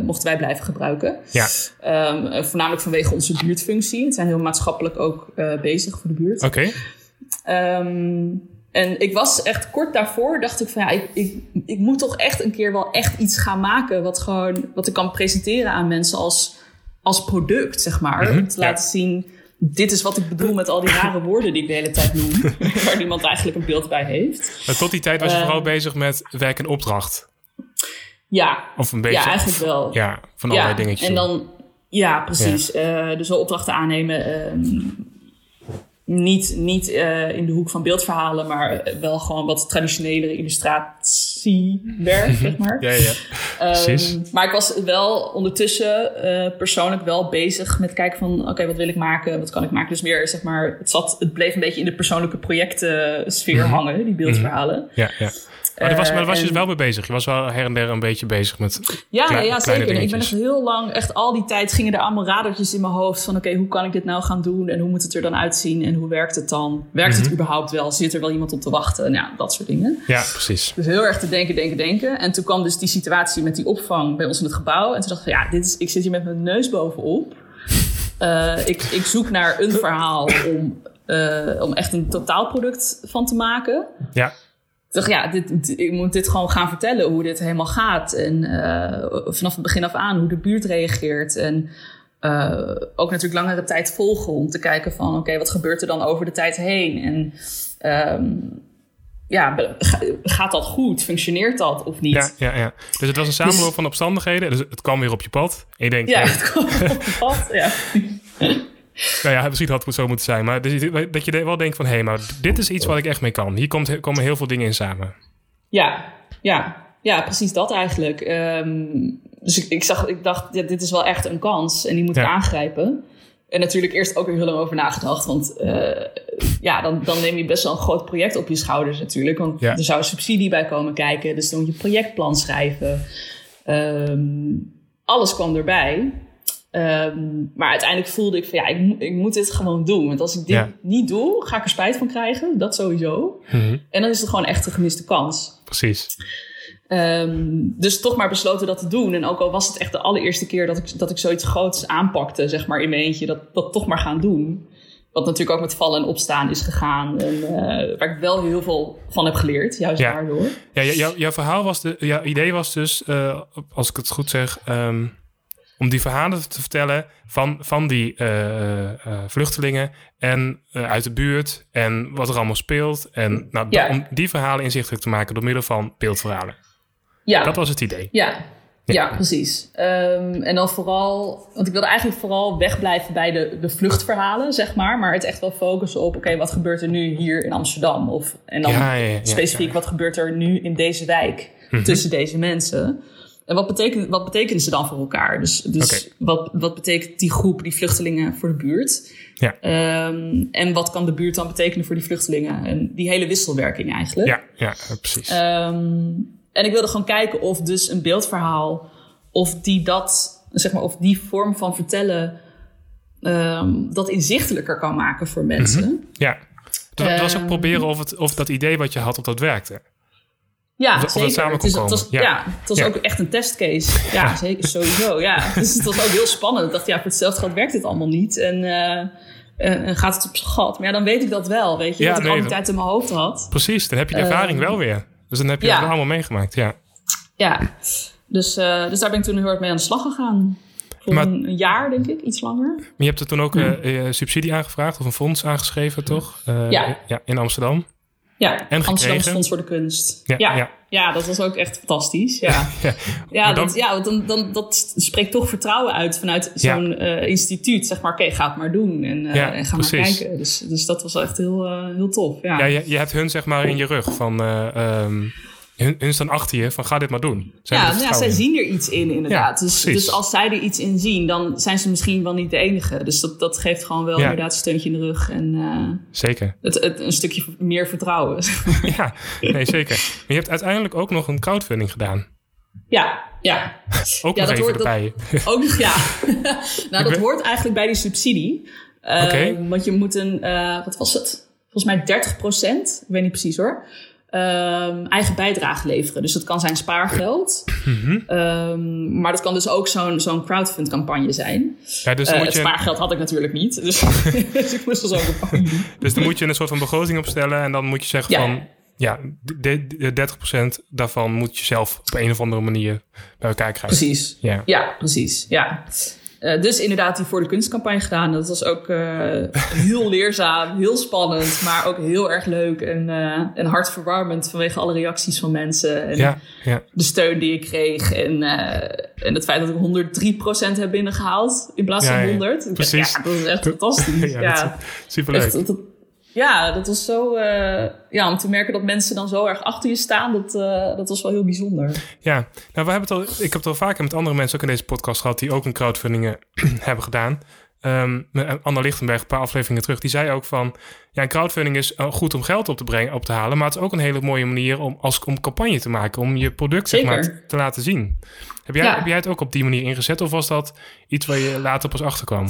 mochten wij blijven gebruiken. Ja, Ehm, eh, voornamelijk vanwege onze buurtfunctie. Het zijn heel maatschappelijk ook bezig voor de buurt. oké. Ehm, en ik was echt kort daarvoor, dacht ik van ja, ik, ik, ik moet toch echt een keer wel echt iets gaan maken. Wat, gewoon, wat ik kan presenteren aan mensen als, als product, zeg maar. Mhm, Om te ja. laten zien, dit is wat ik bedoel met al die rare woorden die ik de hele tijd noem. <laughs> waar niemand eigenlijk een beeld bij heeft. Maar tot die tijd was je Eh, vooral bezig met werk en opdracht. Ja, Of een beetje... ja eigenlijk wel. Ja, van allerlei ja, dingetjes. En dan, ja, precies. Eh, dus wel opdrachten aannemen. ehm, niet niet eh, in de hoek van beeldverhalen, maar eh, wel gewoon wat traditionelere illustratiewerk, <laughs> zeg maar. Ja, ja. Precies. maar ik was wel ondertussen eh, persoonlijk wel bezig met kijken van... oké, wat wil ik maken, wat kan ik maken? Dus meer, zeg maar, het, zat, het bleef een beetje in de persoonlijke projecten sfeer hangen, die beeldverhalen. Ja, ja. Maar daar was, maar daar Eh, was je en- dus wel mee bezig. Je was wel her en der een beetje bezig met... Ja, ja, zeker. Ik ben echt heel lang, echt al die tijd gingen er allemaal radertjes in mijn hoofd van oké, hoe kan ik dit nou gaan doen en hoe moet het er dan uitzien en hoe werkt het dan? Werkt Mhm. het überhaupt wel? Zit er wel iemand op te wachten? Nou, ja, dat soort dingen. Ja, precies. Dus heel erg te denken, denken, denken. En toen kwam dus die situatie met die opvang bij ons in het gebouw. En toen dacht ik, ja, dit is, ik zit hier met mijn neus bovenop. <laughs> Eh, ik, ik zoek naar een verhaal om, eh, om echt een totaalproduct van te maken. Ja, dacht, ja, dit, ik moet dit gewoon gaan vertellen hoe dit helemaal gaat. En eh, vanaf het begin af aan hoe de buurt reageert. En eh, ook natuurlijk langere tijd volgen om te kijken van... oké, wat gebeurt er dan over de tijd heen? En ehm, ja, gaat dat goed? Functioneert dat of niet? ja, ja, ja. Dus het was een samenloop van omstandigheden. Dus het kwam weer op je pad. En je denkt, Ja, het kwam op het pad. Ja. <laughs> nou ja, misschien had het zo moeten zijn. Maar dus dat je wel denkt van... Hé, hey, maar dit is iets wat ik echt mee kan. Hier komt, komen heel veel dingen in samen. Ja, ja, ja, precies dat eigenlijk. Ehm, dus ik, ik, zag, ik dacht, ja, dit is wel echt een kans en die moet ik Ja. aangrijpen. En natuurlijk eerst ook weer heel lang over nagedacht. Want eh, ja, dan, dan neem je best wel een groot project op je schouders natuurlijk. Want Ja. er zou subsidie bij komen kijken. Dus dan moet je projectplan schrijven. Ehm, alles kwam erbij. Ehm, maar uiteindelijk voelde ik van ja, ik, moet- ik moet dit gewoon doen. Want als ik dit Ja. niet doe, ga ik er spijt van krijgen. Dat sowieso. Mhm, En dan is het gewoon echt een gemiste kans. Precies. Ehm, dus toch maar besloten dat te doen. En ook al was het echt de allereerste keer dat ik, dat ik zoiets groots aanpakte, zeg maar in mijn eentje, dat, dat toch maar gaan doen. Wat natuurlijk ook met vallen en opstaan is gegaan. En eh, waar ik wel heel veel van heb geleerd, juist Ja. daardoor. Ja, jou- jouw- jouw verhaal was... De, jouw idee was dus, eh, als ik het goed zeg... ehm, om die verhalen te vertellen van, van die eh, eh, vluchtelingen en eh, uit de buurt en wat er allemaal speelt. En nou, Ja. om die verhalen inzichtelijk te maken door middel van beeldverhalen. Ja, Dat was het idee. ja. Ja, precies. Ehm, en dan vooral, want ik wilde eigenlijk vooral wegblijven bij de, de vluchtverhalen, zeg maar. Maar het echt wel focussen op, oké, wat gebeurt er nu hier in Amsterdam? Of, en dan Ja, ja, ja, ja, specifiek, wat gebeurt er nu in deze wijk tussen deze mensen? En wat betekent, wat betekenen ze dan voor elkaar? Dus, dus wat, wat betekent die groep, die vluchtelingen voor de buurt? Ja. Ehm, en wat kan de buurt dan betekenen voor die vluchtelingen? En die hele wisselwerking eigenlijk. Ja, ja, precies. Ehm, en ik wilde gewoon kijken of dus een beeldverhaal, of die dat, zeg maar, of die vorm van vertellen ehm, dat inzichtelijker kan maken voor mensen. ja. Dus het was ook proberen of, het, of dat idee wat je had, of dat werkte. Ja, Of dat- of dat zeker. het, kon is, het was. Ja. ja. het was Ja. ook echt een testcase. Ja, zeker, sowieso. Ja. <laughs> Dus het was ook heel spannend. Ik dacht, ja, voor hetzelfde geld werkt dit allemaal niet. En, eh, en, en gaat het op gat. Maar ja, dan weet ik dat wel, weet je. Wat ik al die dat- tijd in mijn hoofd had. Precies, dan heb je de ervaring Ehm, wel weer. Dus dan heb je het allemaal meegemaakt, ja. Ja, dus, eh, dus daar ben ik toen heel erg mee aan de slag gegaan. Voor Maar- een, jaar, denk ik, iets langer. Maar je hebt er toen ook eh, eh, subsidie aangevraagd of een fonds aangeschreven, toch? Ja. ja. In Amsterdam. Ja, gekregen? Amsterdamse Fonds voor de Kunst. Ja, Ja, ja. ja. dat was ook echt fantastisch. Ja, <laughs> Ja. dan- dat, ja dan, dan, dat spreekt toch vertrouwen uit vanuit zo'n eh, instituut. Zeg maar, oké, ga het maar doen en, en ga maar kijken. Dus, dus dat was echt heel, eh, heel tof. Ja, Ja, je, je hebt hun zeg maar in je rug van... eh, ehm, hun, hun staan achter je van ga dit maar doen. Zij ja, nou ja, zij in. zien er iets in, inderdaad. Ja, dus, dus als zij er iets in zien, dan zijn ze misschien wel niet de enige. Dus dat, dat geeft gewoon wel Ja. inderdaad een steuntje in de rug en eh, Zeker. het, het, een stukje meer vertrouwen. <laughs> Ja, nee, zeker. Maar je hebt uiteindelijk ook nog een crowdfunding gedaan. ja, ja. Ook nog dat even hoort- erbij. <laughs> Ook nog, ja. <laughs> nou, dat hoort eigenlijk bij die subsidie. Oké. Want je moet een, eh, wat was het? Volgens mij 30 procent, ik weet niet precies hoor. Ehm, eigen bijdrage leveren. Dus dat kan zijn spaargeld. Mhm. Ehm, maar dat kan dus ook zo'n zo'n crowdfund campagne zijn. Ja, dus, Eh, moet het je, spaargeld had ik natuurlijk niet. Dus, <laughs> dus ik moest er zo'n campagne doen. dus dan moet je een soort van begroting opstellen. En dan moet je zeggen Ja. van... Ja, de, de, de 30% daarvan moet je zelf op een of andere manier bij elkaar krijgen. Precies. Ja. Ja, precies. Ja. Eh, dus inderdaad die voor de kunstcampagne gedaan. Dat was ook eh, heel <laughs> leerzaam, heel spannend, maar ook heel erg leuk en, en hartverwarmend vanwege alle reacties van mensen. En Ja, ja. de steun die ik kreeg en, en het feit dat ik 103% heb binnengehaald in plaats van ja. 100. Ik dacht, Precies. Ja, dat is echt <laughs> fantastisch. Ja, Superleuk. Echt, dat- dat- ja, dat was zo. eh, ja, om te merken dat mensen dan zo erg achter je staan, dat, eh, dat was wel heel bijzonder. Ja, nou, we hebben het al, ik heb het al vaker met andere mensen ook in deze podcast gehad die ook een crowdfunding <clears throat> hebben gedaan. ehm, Anna Lichtenberg, een paar afleveringen terug, die zei ook van... Ja, crowdfunding is goed om geld op te, brengen, op te halen... maar het is ook een hele mooie manier om, als, om campagne te maken... om je product zeg maar, te, te laten zien. Heb jij, heb jij het ook op die manier ingezet of was dat iets waar je later pas achter kwam?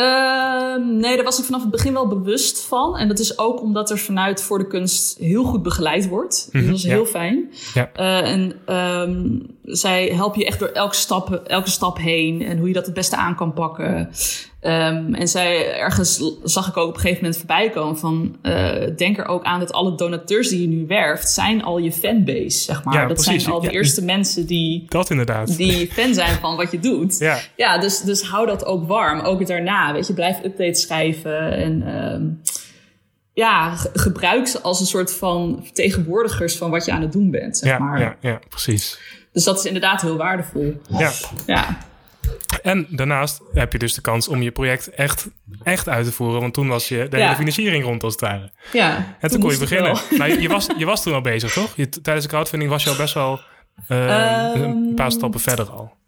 Ehm, nee, daar was ik vanaf het begin wel bewust van. En dat is ook omdat er vanuit voor de kunst heel goed begeleid wordt. Mm dat is heel fijn. Ja. Uh, en um, zij helpen je echt door elke stap, elke stap heen en hoe je dat het beste aan kan pakken. Um, en zij, ergens zag ik ook op een gegeven moment voorbij komen van, uh, denk er ook aan dat alle donateurs die je nu werft, zijn al je fanbase, zeg maar. Ja, dat precies. zijn al de eerste mensen die, dat inderdaad. die fan zijn van wat je doet. Ja, ja dus, dus hou dat ook warm, ook daarna, weet je, blijf updates schrijven en, um, ja, gebruik ze als een soort van vertegenwoordigers van wat je aan het doen bent, zeg ja, maar. Ja, ja, precies. Dus dat is inderdaad heel waardevol. Ja. ja. En daarnaast heb je dus de kans om je project echt, echt uit te voeren. Want toen was je de hele financiering rond als het ware. Ja, en toen, kon je beginnen. Nou, je, was, <laughs> je was toen al bezig, toch? Je, tijdens de crowdfunding was je al best wel uh, een paar stappen verder al.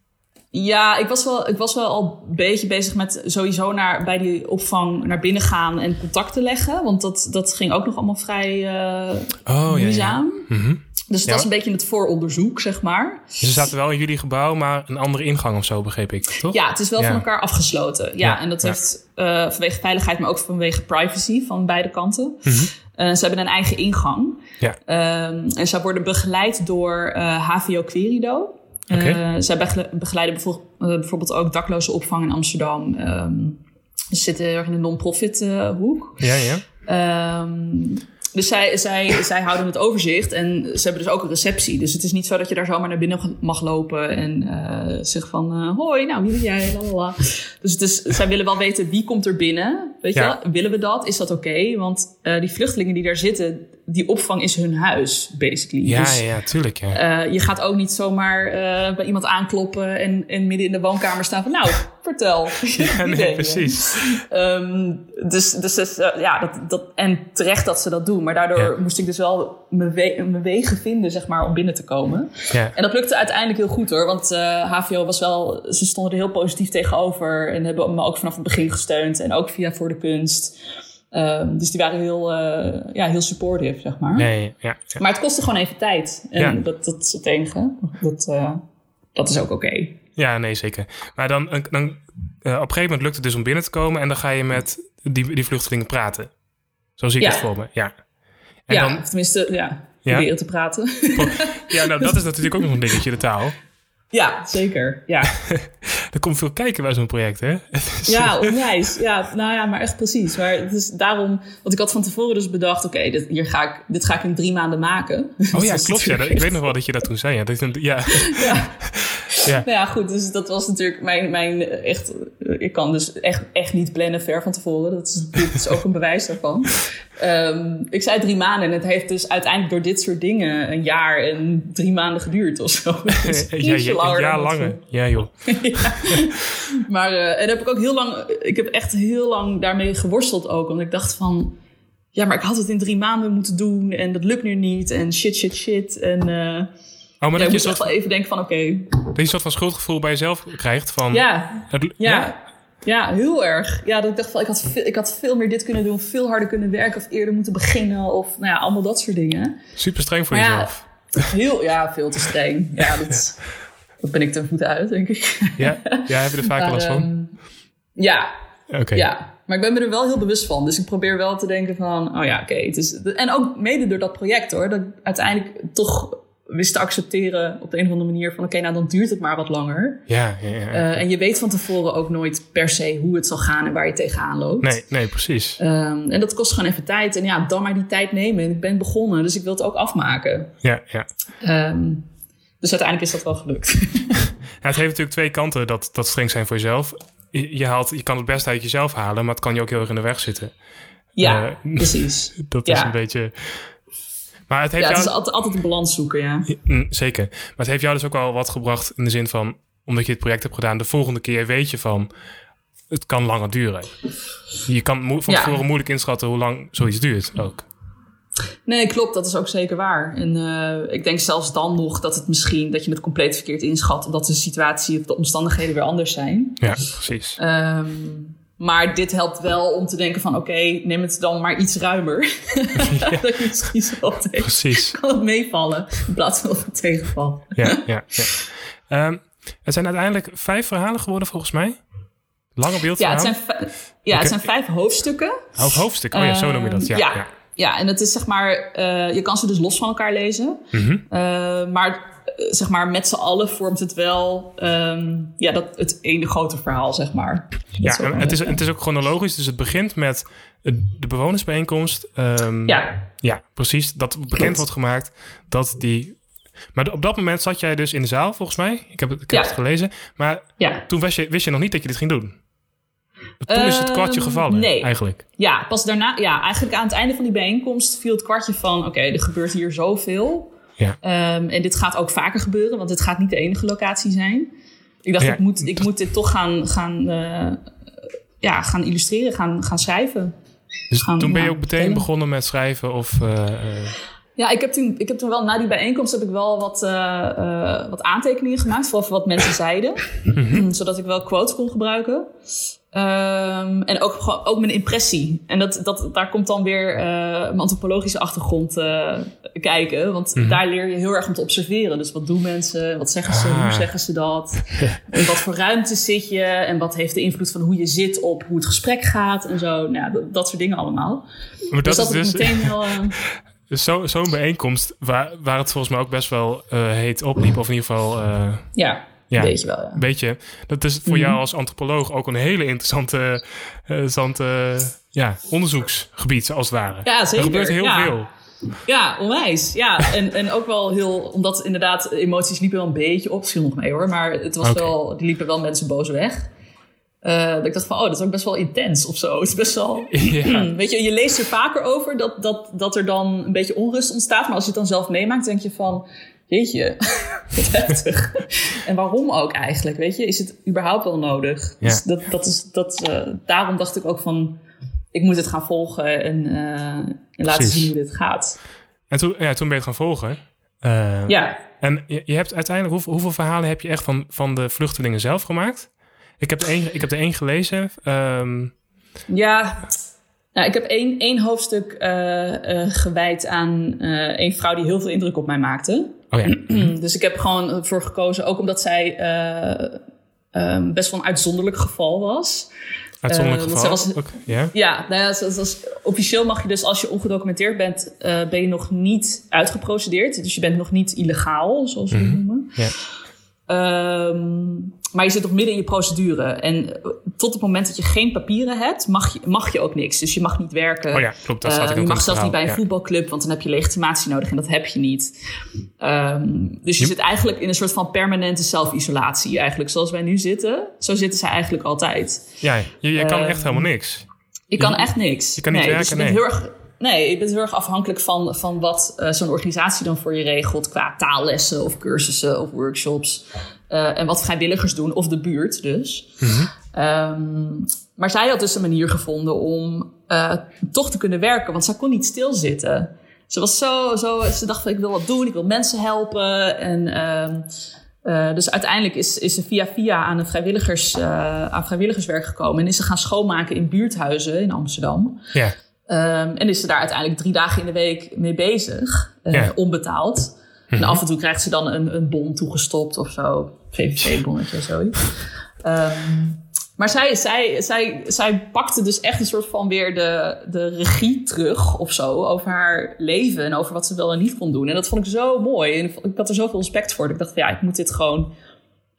Ja, ik was, wel, ik was wel al een beetje bezig met sowieso naar, bij die opvang naar binnen gaan en contacten leggen. Want dat, dat ging ook nog allemaal vrij uh, oh, moeizaam. Ja, ja. Mm dus het was een beetje het vooronderzoek, zeg maar. Dus ze zaten wel in jullie gebouw, maar een andere ingang of zo, begreep ik, toch? Ja, het is wel van elkaar afgesloten. Ja, en dat heeft uh, vanwege veiligheid, maar ook vanwege privacy van beide kanten. Mm -hmm. ze hebben een eigen ingang. Ja. Um, en zij worden begeleid door uh, HVO Querido. Okay. zij begeleiden bijvoorbeeld ook dakloze opvang in Amsterdam. Um, ze zitten heel erg in de non-profit hoek. Ja, ja. Um, dus zij, zij, zij houden het overzicht en ze hebben dus ook een receptie. Dus het is niet zo dat je daar zomaar naar binnen mag lopen en uh, zeggen van... Uh, hoi, nou, wie ben jij? Lalala. Dus het is, zij willen wel weten wie komt er binnen. Weet je? Willen we dat? Is dat oké? Okay? Want uh, die vluchtelingen die daar zitten, die opvang is hun huis, basically. Ja, dus, ja, tuurlijk. Ja. Uh, je gaat ook niet zomaar uh, bij iemand aankloppen en, en midden in de woonkamer staan van... Nou, <laughs> vertel. Ja, nee, <laughs> precies. Um, dus dus, uh, ja, dat, dat, en terecht dat ze dat doen. Maar daardoor ja. moest ik dus wel mijn, we mijn wegen vinden, zeg maar, om binnen te komen. Ja. En dat lukte uiteindelijk heel goed hoor. Want HVO was wel, ze stonden er heel positief tegenover. En hebben me ook vanaf het begin gesteund. En ook via Voor de Kunst. Um, dus die waren heel, uh, ja, heel supportive, zeg maar. Nee, ja, ja. Maar het kostte gewoon even tijd. En ja. dat, dat is het enige. Dat, uh, dat is ook oké. Okay. Ja, nee, zeker. Maar dan, dan uh, op een gegeven moment lukt het dus om binnen te komen... en dan ga je met die, die vluchtelingen praten. Zo zie ik het voor me, ja. En ja, dan, tenminste, ja, proberen te praten. Ja, nou, dat is natuurlijk ook nog een dingetje, de taal. Ja, zeker. Ja. <laughs> er komt veel kijken bij zo'n project, hè? <laughs> ja, onwijs. Ja, nou ja, maar echt precies. Maar het is daarom, want ik had van tevoren dus bedacht, oké, okay, dit, hier ga ik, dit ga ik in drie maanden maken. Oh ja, <laughs> klopt. Ja, ik weet nog wel dat je dat toen zei. Ja, dat, ja. ja. Ja. Nou ja, goed. Dus dat was natuurlijk mijn, mijn echt, ik kan dus echt, echt niet plannen ver van tevoren. Dat is, dit is ook een bewijs daarvan. Um, <laughs> ik zei drie maanden en het heeft dus uiteindelijk door dit soort dingen een jaar en drie maanden geduurd of zo. <laughs> Dus ja, ja, langer. Ja, langer. Ja, joh. <laughs> ja. Maar uh, en heb ik ook heel lang, ik heb echt heel lang daarmee geworsteld ook. Want ik dacht van, ja, maar ik had het in drie maanden moeten doen en dat lukt nu niet en shit, shit, shit. En uh, Oh, maar ja, dat je wel even denken van oké. Okay. Dat je een soort van schuldgevoel bij jezelf krijgt van... Ja, het, ja. ja. Ja, heel erg. Ja, dat ik dacht van, ik had, veel, ik had veel meer dit kunnen doen, veel harder kunnen werken of eerder moeten beginnen of nou ja, allemaal dat soort dingen. Super streng voor maar jezelf. Ja, heel, ja, veel te streng. <laughs> Ja, dat, dat ben ik ten voeten uit, denk ik. Ja, ja heb je er vaak last van? Um, ja. Okay. Ja, maar ik ben me er wel heel bewust van. Dus ik probeer wel te denken van, oh ja, oké. Okay, het is en ook mede door dat project hoor, dat uiteindelijk toch wist te accepteren op de een of andere manier van oké, okay, nou dan duurt het maar wat langer. Ja, ja, ja. Uh, en je weet van tevoren ook nooit per se hoe het zal gaan en waar je tegenaan loopt. Nee, nee, precies. Um, en dat kost gewoon even tijd. En ja, dan maar die tijd nemen. En ik ben begonnen, dus ik wil het ook afmaken. Ja, ja. Um, dus uiteindelijk is dat wel gelukt. ja, <laughs> het heeft natuurlijk twee kanten dat, dat streng zijn voor jezelf. Je, je, haalt, je kan het best uit jezelf halen, maar het kan je ook heel erg in de weg zitten. Ja, uh, <laughs> precies. dat is een beetje maar het heeft ja, jou... het is altijd, altijd een balans zoeken, ja. Mm, zeker. Maar het heeft jou dus ook wel wat gebracht in de zin van... omdat je het project hebt gedaan, de volgende keer weet je van... het kan langer duren. Je kan van tevoren moeilijk inschatten hoe lang zoiets duurt ook. Nee, klopt. Dat is ook zeker waar. En uh, ik denk zelfs dan nog dat het misschien dat je het compleet verkeerd inschat. Omdat de situatie of de omstandigheden weer anders zijn. Ja, precies. Um, maar dit helpt wel om te denken van oké, okay, neem het dan maar iets ruimer. <laughs> Ja. dat je misschien zo Precies. kan het meevallen in plaats van dat het tegenvalt. ja, ja, ja. Um, het zijn uiteindelijk vijf verhalen geworden volgens mij. Lange beeldverhalen. Ja, het zijn, ja, het zijn vijf hoofdstukken. Oh, hoofdstukken, oh ja, zo noem je dat. Ja, ja. ja. ja en het is zeg maar, uh, je kan ze dus los van elkaar lezen. Mm -hmm. uh, maar zeg maar, met z'n allen vormt het wel um, ja, dat, het ene grote verhaal, zeg maar. Ja, en het, is, het is ook chronologisch. Dus het begint met de bewonersbijeenkomst. Um, ja. Ja, precies. Dat bekend wordt gemaakt dat die... Maar op dat moment zat jij dus in de zaal, volgens mij. Ik heb het, ik heb Ja. het gelezen. Maar Ja. toen wist je, wist je nog niet dat je dit ging doen. Toen is het kwartje Ehm, gevallen, nee. eigenlijk. Ja, pas daarna, ja, eigenlijk aan het einde van die bijeenkomst viel het kwartje van: oké, er gebeurt hier zoveel. Ja. Ehm, en dit gaat ook vaker gebeuren, want dit gaat niet de enige locatie zijn. Ik dacht, Ja, ik, moet, ik moet dit toch gaan, gaan, eh, ja, gaan illustreren, gaan, gaan schrijven. Dus Gaan, toen ben je ook meteen begonnen met schrijven of... eh, eh, Ja, ik heb, toen, ik heb toen wel na die bijeenkomst heb ik wel wat, wat aantekeningen gemaakt, vooral voor wat mensen zeiden. <laughs> zodat ik wel quotes kon gebruiken. Ehm, en ook, gewoon- ook mijn impressie. En dat, dat, daar komt dan weer eh, mijn antropologische achtergrond eh, kijken. Want daar leer je heel erg om te observeren. Dus wat doen mensen? Wat zeggen ze? Ah. Hoe zeggen ze dat? <laughs> In wat voor ruimte zit je? En wat heeft de invloed van hoe je zit op hoe het gesprek gaat? En zo. Nou, dat, dat soort dingen allemaal. maar dus dat dat is dus meteen wel... eh, <laughs> dus zo- zo'n bijeenkomst waar, waar het volgens mij ook best wel heet opliep. Of in ieder geval... ja, ja, weet je wel. Ja. Een beetje. Dat is voor Mhm. jou als antropoloog ook een hele interessante, eh, interessante ja, onderzoeksgebied, als het ware. Ja, zeker. Er gebeurt heel Ja. veel. Ja, onwijs. Ja, en, en ook wel heel... Omdat inderdaad emoties liepen wel een beetje op. Viel nog mee hoor. Maar het was wel... Er liepen wel mensen boos weg. Eh, dat ik dacht van, oh, dat is ook best wel intens of zo. Het is best wel... <laughs> Ja. <clears throat> Weet je, je leest er vaker over dat, dat, dat er dan een beetje onrust ontstaat. Maar als je het dan zelf meemaakt, denk je van... Jeetje, heftig. <laughs> <laughs> en waarom ook eigenlijk, weet je? Is het überhaupt wel nodig? Ja. Dus dat, dat is, dat, eh, daarom dacht ik ook van... Ik moet het gaan volgen en, eh, en laten zien hoe dit gaat. En toen, ja, toen ben je het gaan volgen. Eh, Ja, En je, je hebt uiteindelijk, hoeveel, hoeveel verhalen heb je echt van, van de vluchtelingen zelf gemaakt? Ik heb er één, ik heb er één gelezen. Ehm, ja. Nou, ik heb één, één hoofdstuk eh, eh, gewijd aan eh een vrouw die heel veel indruk op mij maakte. Oh ja, <clears throat> Dus ik heb gewoon voor gekozen, ook omdat zij eh, ehm, best wel een uitzonderlijk geval was. uitzonderlijk want geval. was- ja? Ja, nou ja, zoals- officieel mag je dus als je ongedocumenteerd bent, eh, ben je nog niet uitgeprocedeerd. Dus je bent nog niet illegaal, zoals we het noemen. Ja. Ehm, maar je zit nog midden in je procedure. En eh, tot het moment dat je geen papieren hebt, mag je, mag je ook niks. Dus je mag niet werken. Oh ja, klopt. Dat Eh, staat je mag zelfs niet bij een voetbalclub, want dan heb je legitimatie nodig en dat heb je niet. Ehm, dus je zit eigenlijk in een soort van permanente zelfisolatie. Eigenlijk zoals wij nu zitten, zo zitten ze eigenlijk altijd. Ja, je, je kan Ehm, echt helemaal niks. Je kan echt niks. je kan niet nee, werken, dus je nee. heel erg, nee, je bent heel erg afhankelijk van, van wat eh, zo'n organisatie dan voor je regelt. Qua taallessen of cursussen of workshops. Eh, en wat vrijwilligers doen, of de buurt dus. Mhm. Ehm, maar zij had dus een manier gevonden om eh, toch te kunnen werken. Want zij kon niet stilzitten. Ze was zo, zo ze dacht van ik wil wat doen, ik wil mensen helpen. En ehm, eh, dus uiteindelijk is, is ze via via aan, een vrijwilligers, aan vrijwilligerswerk gekomen. En is ze gaan schoonmaken in buurthuizen in Amsterdam. Ja, Ehm, en is ze daar uiteindelijk drie dagen in de week mee bezig, eh, Ja. onbetaald. En af en toe krijgt ze dan een, een bon toegestopt of zo. VVC-bonnetje <laughs> of zoiets. Ehm, maar zij, zij, zij, zij pakte dus echt een soort van weer de, de regie terug of zo over haar leven en over wat ze wel en niet kon doen. En dat vond ik zo mooi. En ik had er zoveel respect voor. Dat ik dacht, ja, ik moet dit gewoon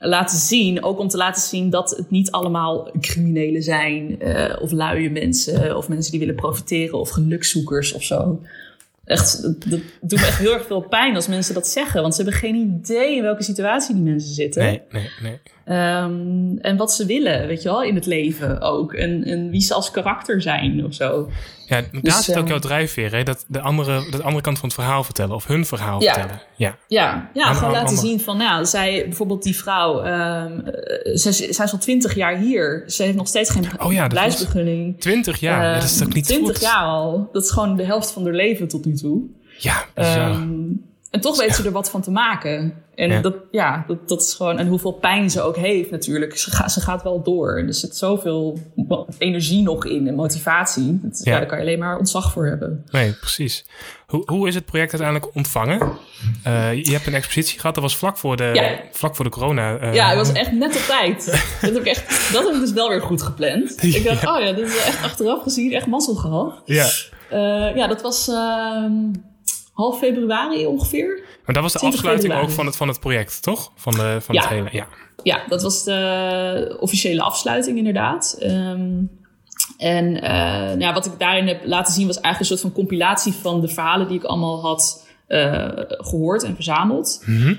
laten zien. Ook om te laten zien dat het niet allemaal criminelen zijn. eh, of luie mensen. Of mensen die willen profiteren. Of gelukzoekers of zo. Echt, dat, doet me echt heel erg veel pijn als mensen dat zeggen. Want ze hebben geen idee in welke situatie die mensen zitten. nee, nee, nee. Ehm, en wat ze willen, weet je wel, in het leven ook. En, en wie ze als karakter zijn of zo. Ja, daar Dus, zit ook ehm, jouw drijfveer, hè? Dat de andere, de andere kant van het verhaal vertellen. Of hun verhaal Ja. vertellen. Ja. Ja, ja Aan- gewoon aan- laten zien van, nou, zij, bijvoorbeeld die vrouw, eh, zij, zij is al twintig jaar hier. Ze heeft nog steeds geen Oh ja, dat. 20 jaar, ja, dat is ook niet 20 goed. jaar al. Dat is gewoon de helft van haar leven tot nu toe. Ja, bizar. En toch weet ze er wat van te maken. En Ja. dat, ja, dat, dat is gewoon. En hoeveel pijn ze ook heeft, natuurlijk. Ze, gaat ze gaat wel door. En er zit zoveel energie nog in en motivatie. Dat, ja. Ja. daar kan je alleen maar ontzag voor hebben. Nee, precies. Hoe, hoe is het project uiteindelijk ontvangen? Eh, je hebt een expositie gehad, dat was vlak voor de, Ja. vlak voor de corona. eh, Ja, het was echt net op tijd. <laughs> dat, heb ik echt, dat heb ik dus wel weer goed gepland. <laughs> Ik dacht, oh ja, dit is echt achteraf gezien echt mazzel gehad. Ja, Eh, ja, dat was ehm, half februari ongeveer. maar dat was de 20 afsluiting februari. ook van het, van het project, toch? Van, de, van Ja. het hele, ja. Ja, dat was de officiële afsluiting inderdaad. Ehm, en eh, nou ja, wat ik daarin heb laten zien was eigenlijk een soort van compilatie van de verhalen die ik allemaal had eh, gehoord en verzameld. Mhm.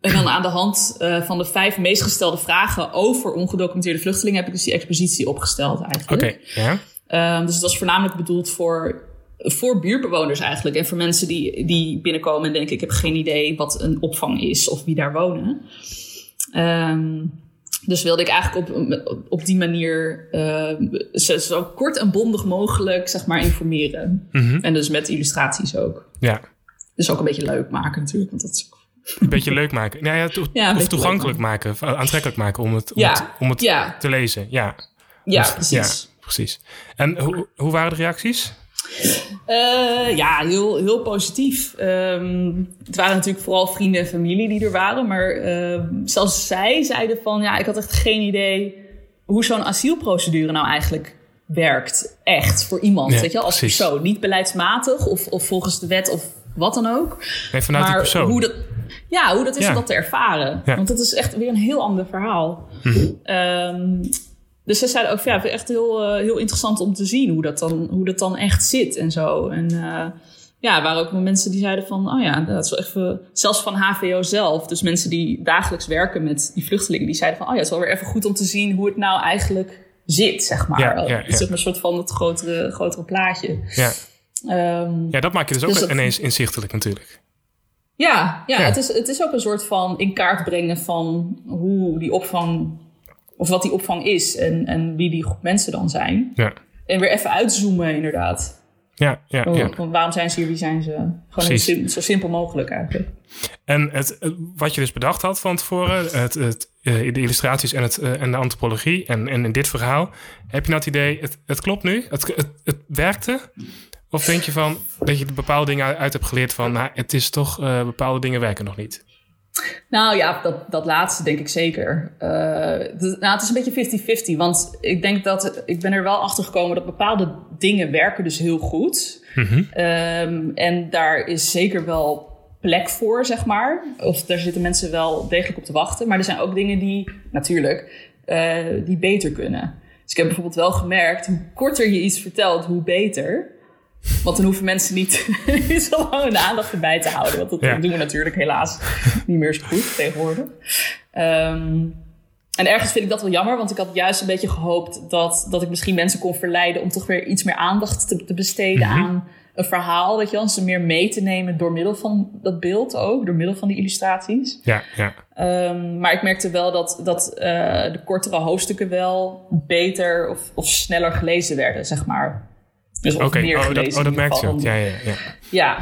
En dan aan de hand eh, van de vijf meest gestelde vragen over ongedocumenteerde vluchtelingen heb ik dus die expositie opgesteld Oké, eigenlijk. ja. Ehm, dus het was voornamelijk bedoeld voor, voor buurtbewoners eigenlijk. En voor mensen die, die binnenkomen en denken... ik heb geen idee wat een opvang is of wie daar wonen. Ehm, dus wilde ik eigenlijk op, op die manier ehm, zo, zo kort en bondig mogelijk zeg maar, informeren. Mhm. En dus met illustraties ook. ja. Dus ook een beetje leuk maken natuurlijk. Want dat is Een beetje leuk maken. Nou ja, to- Ja, een of toegankelijk maken. of aantrekkelijk maken om het, om Ja, het, om het ja. te lezen. Ja, ja, Dus- precies. Precies. En hoe, hoe waren de reacties? Eh, ja, heel, heel positief. Ehm, het waren natuurlijk vooral vrienden en familie die er waren. Maar ehm, zelfs zij zeiden van... ja, ik had echt geen idee hoe zo'n asielprocedure nou eigenlijk werkt. Echt, voor iemand, Ja, weet je als precies. persoon. Niet beleidsmatig of, of volgens de wet of wat dan ook. Nee, vanuit die maar persoon. hoe dat, ja, hoe dat is Ja. om dat te ervaren. Ja. Want dat is echt weer een heel ander verhaal. Mhm. Ehm, dus ze zeiden ook, van, ja, echt heel, eh, heel interessant om te zien hoe dat dan, hoe dat dan echt zit en zo. En eh, ja, waren ook mensen die zeiden van, oh ja, dat is wel even, zelfs van HVO zelf, dus mensen die dagelijks werken met die vluchtelingen, die zeiden van, oh ja, het is wel weer even goed om te zien hoe het nou eigenlijk zit, zeg maar. Ja, ja, ja. Het is een soort van het grotere, grotere plaatje. Ja. Ehm, ja, dat maak je dus ook Dus dat- ineens inzichtelijk natuurlijk. Ja, ja, Ja. Het, is, het is ook een soort van in kaart brengen van hoe die opvang, of wat die opvang is en, en wie die groep mensen dan zijn. Ja, En weer even uitzoomen, inderdaad. ja, ja. Van, ja. waarom zijn ze hier, wie zijn ze? Gewoon sim- zo simpel mogelijk eigenlijk. En het, het- wat je dus bedacht had van tevoren, het, het, eh, de illustraties en, het, eh, en de antropologie en, en in dit verhaal, heb je nou het idee, het, het klopt nu? Het, het, het werkte? Of denk je van dat je bepaalde dingen uit- hebt geleerd van, nou, het is toch, eh, bepaalde dingen werken nog niet? Nou ja, dat, dat laatste denk ik zeker. Eh, d- nou, het is een beetje 50-50. Want ik denk dat ik ben er wel achter gekomen dat bepaalde dingen werken dus heel goed. Ehm, en daar is zeker wel plek voor, zeg maar. Of daar zitten mensen wel degelijk op te wachten. Maar er zijn ook dingen die, natuurlijk, eh, die beter kunnen. Dus ik heb bijvoorbeeld wel gemerkt, hoe korter je iets vertelt, hoe beter. Want dan hoeven mensen <laughs> niet, zo lang hun aandacht erbij te houden. Want dat Ja. doen we natuurlijk helaas niet meer zo goed tegenwoordig. Ehm, en ergens vind ik dat wel jammer, want ik had juist een beetje gehoopt dat, dat ik misschien mensen kon verleiden om toch weer iets meer aandacht te, te besteden Mhm. aan een verhaal, weet je wel, ze meer mee te nemen door middel van dat beeld ook, door middel van die illustraties. Ja, ja. Ehm, maar ik merkte wel dat, dat eh, de kortere hoofdstukken wel beter of, of sneller gelezen werden, zeg maar. Dus of Oké, meer oh, gelezen dat, oh, dat merkte je ook. Ja, ja, ja. ja,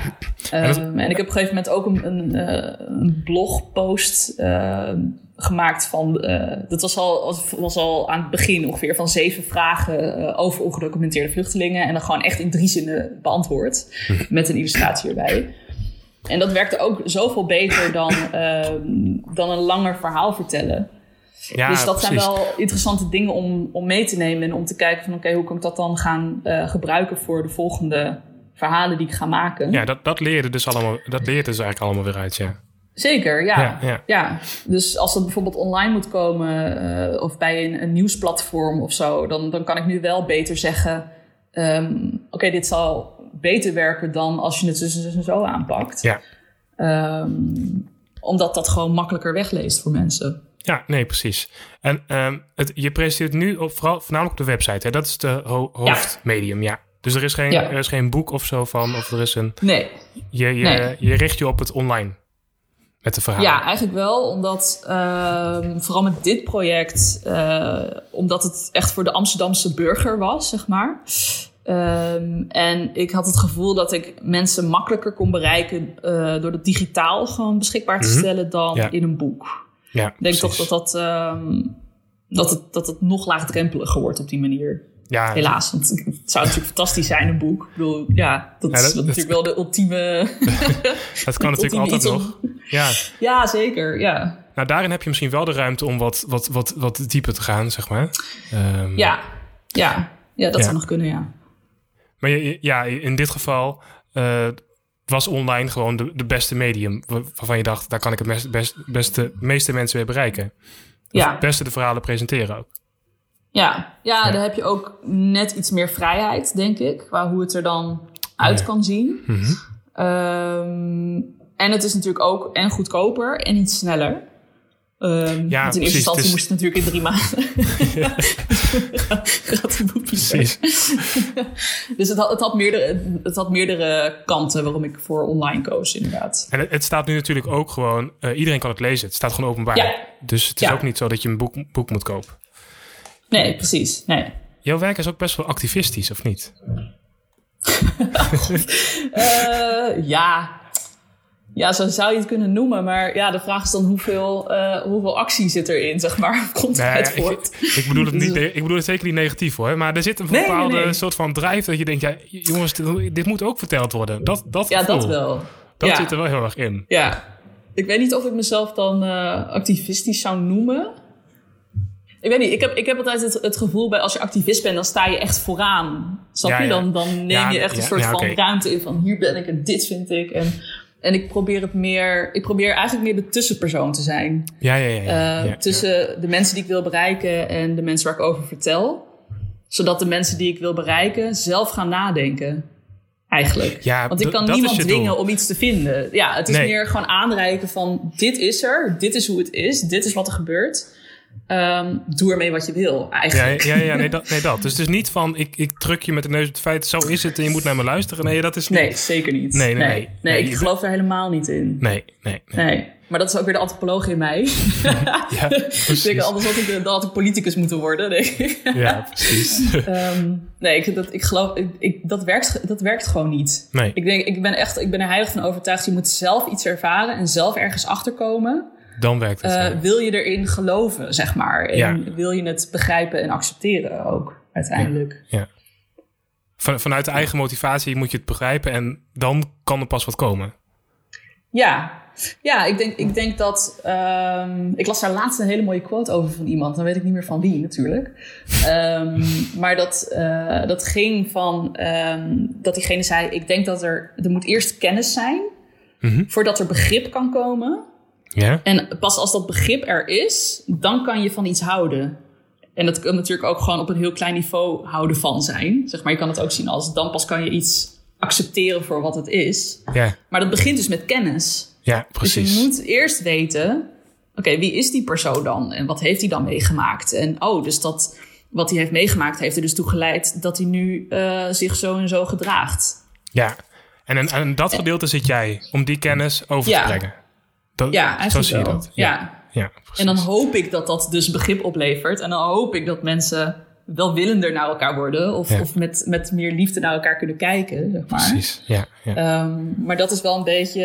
En dat- Ehm, en ik heb op een gegeven moment ook een, een, eh, een blogpost ehm, gemaakt van... eh, dat was al, was al aan het begin ongeveer van zeven vragen eh, over ongedocumenteerde vluchtelingen. En dan gewoon echt in drie zinnen beantwoord. met een illustratie erbij. En dat werkte ook zoveel beter dan, ehm, dan een langer verhaal vertellen. Ja, dus dat zijn wel interessante dingen om, om mee te nemen. En om te kijken van oké, hoe kan ik dat dan gaan eh, gebruiken voor de volgende verhalen die ik ga maken. Ja, dat, dat leerde dus allemaal, dat leerde dus eigenlijk allemaal weer uit, ja. Zeker, ja. Ja, ja, ja. Dus als dat bijvoorbeeld online moet komen eh, of bij een, een nieuwsplatform of zo, dan, dan kan ik nu wel beter zeggen: ehm, Oké, dit zal beter werken dan als je het dus en zo aanpakt. Ja, Ehm, omdat dat gewoon makkelijker wegleest voor mensen. Ja, nee, precies. En um, het, je presenteert nu op, vooral, voornamelijk op de website. Hè? Dat is de ho hoofdmedium, ja. Dus er is, geen, er is geen boek of zo van, of er is een... Nee. Je, je, Nee. je richt je op het online met de verhalen. Ja, eigenlijk wel. Omdat ehm, vooral met dit project, eh, omdat het echt voor de Amsterdamse burger was, zeg maar. Ehm, en ik had het gevoel dat ik mensen makkelijker kon bereiken eh, door het digitaal gewoon beschikbaar te Mhm. stellen dan Ja. in een boek. Ja Ik denk precies. toch dat dat, ehm, dat, het, dat het nog laagdrempeliger wordt op die manier. Ja, Helaas, want het zou natuurlijk fantastisch zijn, een boek. Ik bedoel, ja, dat Ja, is dat- dat- natuurlijk wel de ultieme... <laughs> dat kan natuurlijk altijd nog. Ja, Ja, zeker, ja. nou daarin heb je misschien wel de ruimte om wat, wat, wat, wat dieper te gaan, zeg maar. Ehm, Ja, ja. ja dat Ja. zou nog kunnen, ja. Maar ja, in dit geval eh, was online gewoon de, de beste medium. wa- Waarvan je dacht, daar kan ik het best, best, beste, meeste mensen mee bereiken. Ja. het beste de verhalen presenteren ook. Ja, ja, Ja. daar heb je ook net iets meer vrijheid, denk ik. Qua hoe het er dan uit Ja. kan zien. Mhm. Ehm, en het is natuurlijk ook en goedkoper en iets sneller. Ehm Ja, want in eerste instantie is- moest het natuurlijk in drie maanden. Gaat een boek Precies. <laughs> Dus het had, het, had meerdere, het had meerdere kanten waarom ik voor online koos, inderdaad. En het, het staat nu natuurlijk ook gewoon... eh, iedereen kan het lezen. Het staat gewoon openbaar. Ja. Dus het is Ja. ook niet zo dat je een boek, boek moet kopen. Nee, precies. Nee. Jouw werk is ook best wel activistisch, of niet? <laughs> Eh, ja. Ja, zo zou je het kunnen noemen. Maar ja, de vraag is dan hoeveel, eh, hoeveel actie zit erin, zeg maar. <laughs> Komt Nee, voort. ik, bedoel het niet, Dus- ik bedoel het zeker niet negatief hoor. Maar er zit een nee, bepaalde nee. soort van drive dat je denkt... Ja, jongens, dit, dit moet ook verteld worden. Dat, dat Ja, gevoel, dat wel. Dat ja. zit er wel heel erg in. Ja. Ik weet niet of ik mezelf dan eh, activistisch zou noemen. Ik weet niet, ik heb, ik heb altijd het, het gevoel bij als je activist bent, dan sta je echt vooraan. Snap Ja, je? Dan, dan neem je echt een soort van ruimte in van hier ben ik en dit vind ik. En, en ik probeer het meer, ik probeer eigenlijk meer de tussenpersoon te zijn. Ja, ja, ja. ja, Eh, ja, tussen de mensen die ik wil bereiken en de mensen waar ik over vertel. Zodat de mensen die ik wil bereiken zelf gaan nadenken. Eigenlijk. Want ik kan niemand dwingen doel. om iets te vinden. Ja, het is Nee. meer gewoon aanreiken van dit is er, dit is hoe het is, dit is wat er gebeurt. Ehm, doe ermee wat je wil, Ja, eigenlijk. ja, ja nee, <laughs> dat, nee, dat. Dus het is niet van, ik, ik druk je met de neus op het feit, zo is het en je moet naar me luisteren. Nee, dat is niet. Nee, zeker niet. Nee, nee, nee. ik geloof er helemaal niet in. Nee, nee, nee. Nee. Maar dat is ook weer de antropoloog in mij. <laughs> Ja, ik denk, precies. anders had ik, dan had ik politicus moeten worden, denk ik. Ja, precies. <laughs> Ehm, nee, ik, dat, ik geloof, ik, ik- dat, werkt, dat werkt gewoon niet. Nee. Ik, denk, ik ben echt, ik ben er heilig van overtuigd. Je moet zelf iets ervaren en zelf ergens achterkomen. Dan werkt het. Eh, wil je erin geloven, zeg maar. En Ja. wil je het begrijpen en accepteren ook, uiteindelijk. ja. Van, vanuit de eigen motivatie moet je het begrijpen en dan kan er pas wat komen. Ja, ja ik, denk, ik denk dat. ehm, ik las daar laatst een hele mooie quote over van iemand. Dan weet ik niet meer van wie natuurlijk. <laughs> Ehm, maar dat, eh, dat ging van. ehm, dat diegene zei: Ik denk dat er. Er moet eerst kennis zijn. Mhm. Voordat er begrip kan komen. Ja? En pas als dat begrip er is, dan kan je van iets houden. En dat kan natuurlijk ook gewoon op een heel klein niveau houden van zijn. Zeg maar, je kan het ook zien als dan pas kan je iets accepteren voor wat het is. Ja, Maar dat begint dus met kennis. ja Dus precies. je moet eerst weten, oké, wie is die persoon dan? En wat heeft hij dan meegemaakt? En oh, dus dat wat hij heeft meegemaakt heeft er dus toe geleid dat hij nu eh, zich zo en zo gedraagt. Ja, en in dat gedeelte zit jij om die kennis over Ja. te brengen. Dat, Ja, zo eigenlijk zie je wel. dat. ja. ja. En dan hoop ik dat dat dus begrip oplevert. En dan hoop ik dat mensen welwillender naar elkaar worden. Of, Ja. of met, met meer liefde naar elkaar kunnen kijken, zeg maar. Precies, ja. ja. Ehm, maar dat is wel een beetje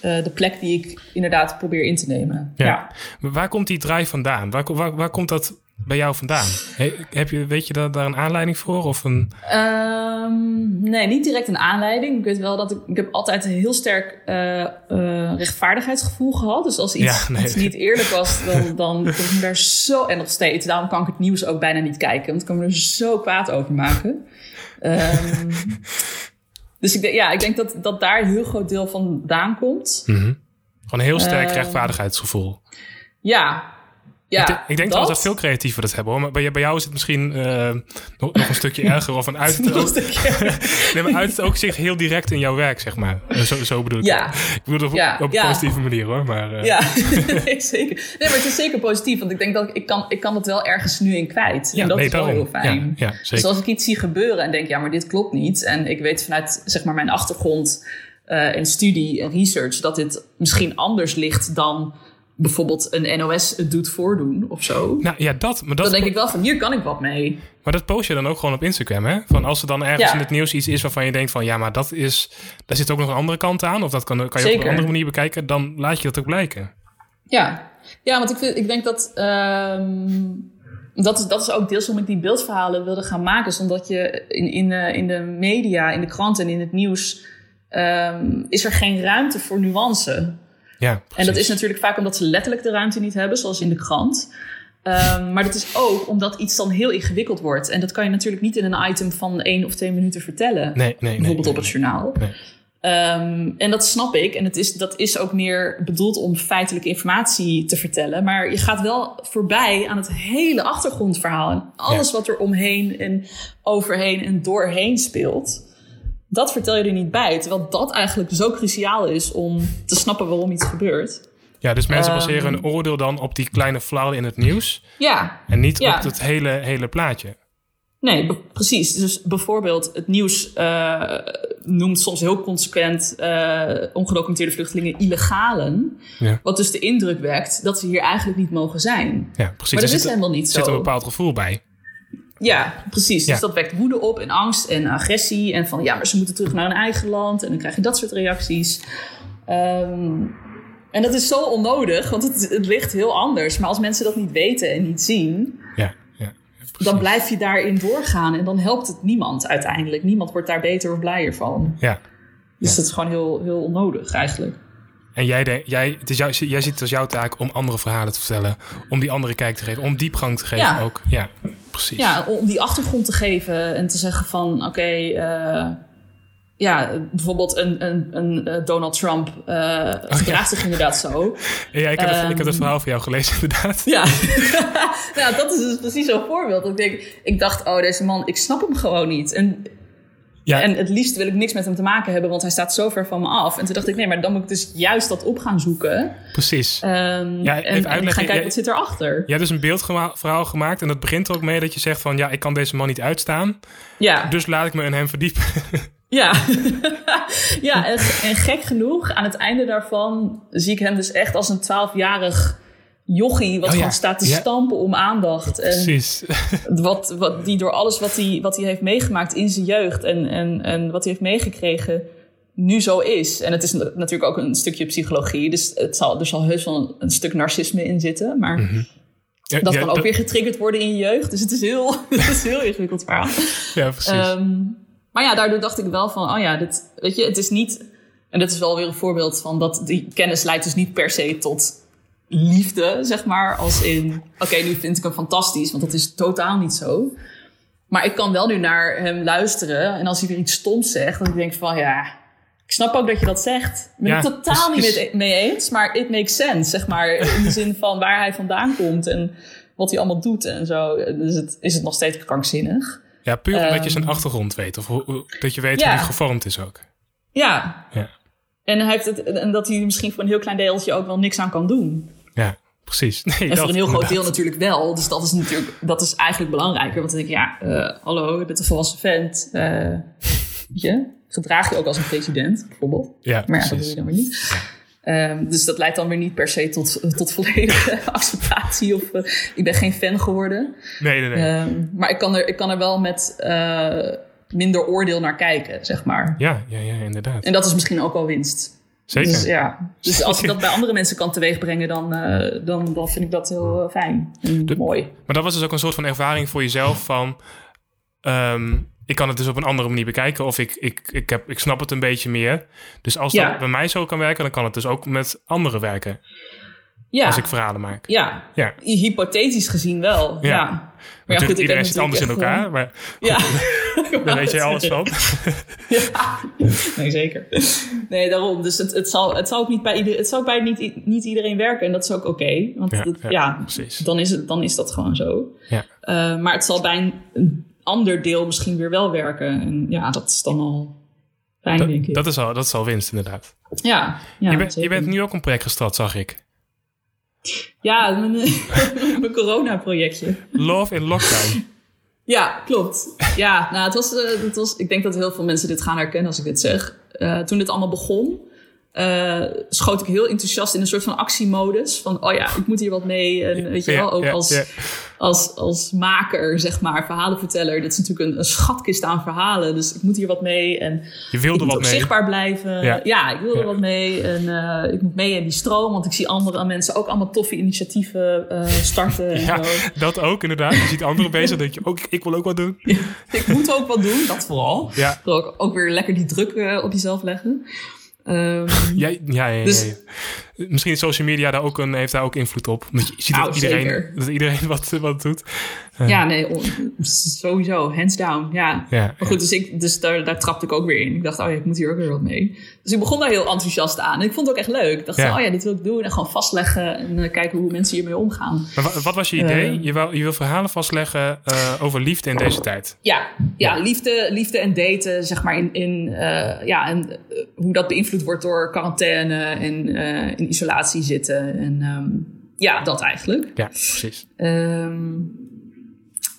eh, de plek die ik inderdaad probeer in te nemen. Ja. Waar komt die drive vandaan? Waar, waar, waar komt dat bij jou vandaan? He- heb je, weet je daar, daar een aanleiding voor? Of een... Ehm, nee, niet direct een aanleiding. Ik weet wel dat ik, ik heb altijd een heel sterk eh, eh, rechtvaardigheidsgevoel gehad. Dus als iets, Ja, nee. iets niet eerlijk was, dan, dan kon ik me daar zo... En nog steeds, daarom kan ik het nieuws ook bijna niet kijken. Want ik kan me er zo kwaad over maken. Ehm, <laughs> dus ik denk, ja, ik denk dat, dat daar een heel groot deel vandaan komt. Mhm. Gewoon een heel sterk Ehm. rechtvaardigheidsgevoel. Ja, Ja, ik, denk- ik denk dat veel creatieven dat hebben hoor. Maar bij, bij jou is het misschien eh, nog, nog een stukje <laughs> erger. Of een uit het, ook, <laughs> nee, maar uit het ook zich heel direct in jouw werk, zeg maar. Eh, Zo, zo bedoel ik. Ja. Ik bedoel het op, Ja, op een ja. positieve manier hoor. Maar, eh, Ja, <laughs> nee, zeker. Nee, maar het is zeker positief. Want ik denk dat ik, ik kan, ik kan het wel ergens nu in kwijt. Ja, en dat nee, is wel heel fijn. Ja, ja, zeker. dus als ik iets zie gebeuren en denk, ja, maar dit klopt niet. En ik weet vanuit zeg maar, mijn achtergrond en studie en research dat dit misschien anders ligt dan bijvoorbeeld een NOS het doet voordoen of zo. Nou ja, dat. Maar dat, Dan denk ik wel van, hier kan ik wat mee. maar dat post je dan ook gewoon op Instagram, hè? Van als er dan ergens Ja. in het nieuws iets is waarvan je denkt van... ja, maar dat is... daar zit ook nog een andere kant aan... of dat kan, kan je op een andere manier bekijken... dan laat je dat ook blijken. Ja, ja want ik, vind, ik denk dat. ehm, dat, is, dat is ook deels waarom ik die beeldverhalen wilde gaan maken. Is omdat je in, in, de, in de media, in de kranten en in het nieuws. ehm, is er geen ruimte voor nuance. Ja, En dat is natuurlijk vaak omdat ze letterlijk de ruimte niet hebben, zoals in de krant. Ehm, maar dat is ook omdat iets dan heel ingewikkeld wordt. En dat kan je natuurlijk niet in een item van één of twee minuten vertellen. Nee, nee, nee. bijvoorbeeld op het journaal. Ehm, en dat snap ik. En het is, dat is ook meer bedoeld om feitelijke informatie te vertellen. Maar je gaat wel voorbij aan het hele achtergrondverhaal. En alles wat er omheen en overheen en doorheen speelt. Dat vertel je er niet bij. Terwijl dat eigenlijk zo cruciaal is om te snappen waarom iets gebeurt. Ja, dus mensen Ehm, baseren een oordeel dan op die kleine flauw in het nieuws... Ja, en niet Ja. op het hele, hele plaatje. Nee, precies. Dus bijvoorbeeld het nieuws eh, noemt soms heel consequent eh, ongedocumenteerde vluchtelingen illegalen. Ja. Wat dus de indruk wekt dat ze hier eigenlijk niet mogen zijn. Ja, precies. Maar Er dat is zit, helemaal niet zit zo. een bepaald gevoel bij. Ja, precies. Dus dat wekt woede op en angst en agressie. En van ja, maar ze moeten terug naar hun eigen land. En dan krijg je dat soort reacties. Ehm, en dat is zo onnodig, want het, het ligt heel anders. Maar als mensen dat niet weten en niet zien, Ja, ja. dan blijf je daarin doorgaan. En dan helpt het niemand uiteindelijk. Niemand wordt daar beter of blijer van. Ja. Dus dat is gewoon heel, heel onnodig eigenlijk. En jij, denk- jij, het is jou, jij ziet het als jouw taak om andere verhalen te vertellen. Om die andere kijk te geven. Om diepgang te geven Ja. ook. Ja, precies. Ja, om die achtergrond te geven en te zeggen van oké, eh, ja, bijvoorbeeld een, een, een eh, Donald Trump eh gedraagt zich inderdaad zo. <laughs> Ja, ik, heb het, ik heb het Ehm, verhaal van jou gelezen inderdaad. Ja, <laughs> nou, dat is dus precies zo'n voorbeeld. Ik, denk, ik dacht, oh, deze man, ik snap hem gewoon niet. En, Ja, en het liefst wil ik niks met hem te maken hebben, want hij staat zo ver van me af. En toen dacht ik, nee, maar dan moet ik dus juist dat op gaan zoeken. precies. Ehm, Ja, en, en gaan kijken wat zit erachter. Jij hebt dus een beeldverhaal gemaakt. En dat begint er ook mee dat je zegt van... Ja, ik kan deze man niet uitstaan. Ja, Dus laat ik me in hem verdiepen. <laughs> ja. <laughs> ja en, en gek genoeg, aan het einde daarvan zie ik hem dus echt als een twaalfjarig jochie... wat Oh ja, gewoon staat te ja. stampen om aandacht. En Precies. <laughs> wat, wat die door alles wat hij, wat hij heeft meegemaakt in zijn jeugd en, en, en wat hij heeft meegekregen nu zo is. En het is na- natuurlijk ook een stukje psychologie, dus het zal, er zal heus wel een, een stuk narcisme in zitten. Maar Ja, dat kan ook weer getriggerd worden in je jeugd. Dus het is heel, <laughs> het is heel ingewikkeld verhaal. Ja, precies. Ehm, maar ja, daardoor dacht ik wel van, oh ja, dit, weet je, het is niet... En dit is wel weer een voorbeeld van dat die kennis leidt dus niet per se tot liefde, zeg maar. Als in, oké, nu vind ik hem fantastisch, want dat is totaal niet zo. Maar ik kan wel nu naar hem luisteren. En als hij weer iets stoms zegt, dan denk ik van, ja, ik snap ook dat je dat zegt. Ik ben Ja, het totaal niet mee, eens, maar it makes sense, zeg maar. In de zin van waar hij vandaan komt en wat hij allemaal doet en zo. Dus het, is het nog steeds krankzinnig. ja, puur omdat je ehm, zijn achtergrond weet. Of hoe- dat je weet Ja. hoe hij gevormd is ook. Ja, Ja, En, hij heeft het, en dat hij misschien voor een heel klein deeltje ook wel niks aan kan doen. Precies. Nee, En dat, voor een heel groot deel natuurlijk wel. Dus dat is natuurlijk dat is eigenlijk belangrijker. Want dan denk ik, ja, eh, hallo, je bent een volwassen vent. eh, weet je, gedraag je ook als een president, bijvoorbeeld. Ja, Maar ja, dat doe je dan weer niet. Ehm, dus dat leidt dan weer niet per se tot, tot volledige <laughs> acceptatie. Of eh, ik ben geen fan geworden. Nee, nee, nee. Ehm, maar ik kan, er, ik kan er wel met eh, minder oordeel naar kijken, zeg maar. Ja, ja, ja, inderdaad. En dat is misschien ook wel winst. Zeker. Dus, ja. dus <laughs> als ik dat bij andere mensen kan teweegbrengen, dan, eh, dan, dan vind ik dat heel eh, fijn en De- mooi. Maar dat was dus ook een soort van ervaring voor jezelf van... ehm, ik kan het dus op een andere manier bekijken. Of ik, ik, ik, heb, ik snap het een beetje meer. Dus als Ja. dat bij mij zo kan werken... dan kan het dus ook met anderen werken. Ja. Als ik verhalen maak. Ja, Ja. hypothetisch gezien wel. Ja. Ja. Maar ja, goed, iedereen zit anders in elkaar, maar Ja. <laughs> daar weet jij alles van. <laughs> Ja, nee, zeker. Nee, daarom. Dus het, het, zal, het zal ook niet bij, ieder, het zal ook bij niet, niet iedereen werken. En dat is ook oké. want Ja, dat- ja, dan, is het, dan is dat gewoon zo. Ja. Eh, maar het zal bij een, een ander deel misschien weer wel werken. En ja, dat is dan al fijn, denk ik. Dat is, al, dat is al winst, inderdaad. ja, je, bent, je bent nu ook een project gestart, zag ik. Ja, mijn, <laughs> mijn corona-projectje. Love in Lockdown. Ja, klopt. Ja, nou, het was, eh, het was, ik denk dat heel veel mensen dit gaan herkennen als ik dit zeg. Eh, toen dit allemaal begon, eh, schoot ik heel enthousiast in een soort van actiemodus. Van, oh ja, ik moet hier wat mee. En weet je wel, ook als, als, als maker, zeg maar, verhalenverteller. Dit is natuurlijk een, een schatkist aan verhalen. Dus ik moet hier wat mee. En Je wilde wat mee. zichtbaar blijven. Ja. Ja, ik wil er Ja. wat mee. En eh, ik moet mee in die stroom. Want ik zie andere mensen ook allemaal toffe initiatieven eh, starten. En <laughs> Ja, zo. dat ook inderdaad. Je ziet anderen <laughs> bezig, denk je ook, ik wil ook wat doen. Ik moet ook wat doen, dat vooral. Ja, Ook, ook weer lekker die druk op jezelf leggen. Ehm, <laughs> ja, ja, ja, ja, Dus- ja. Misschien is social media daar ook een, heeft daar ook invloed op. Omdat je ziet Nou, dat, iedereen, zeker. dat iedereen wat, wat doet. ja, nee, sowieso, hands down. Ja. Ja, Maar goed, dus, ik, dus daar, daar trapte ik ook weer in. Ik dacht, oh ja, ik moet hier ook weer wat mee. Dus ik begon daar heel enthousiast aan. En ik vond het ook echt leuk. Ik dacht, Ja. oh ja, dit wil ik doen. En gewoon vastleggen en eh, kijken hoe mensen hiermee omgaan. Maar wa- wat was je idee? Eh. je, wou, je wil verhalen vastleggen eh, over liefde in deze tijd. Ja, ja, Liefde, liefde en daten, zeg maar, in, in, eh, ja, en eh, hoe dat beïnvloed wordt door quarantaine en eh, in isolatie zitten. En ehm, ja, dat eigenlijk. Ja, precies. Ehm,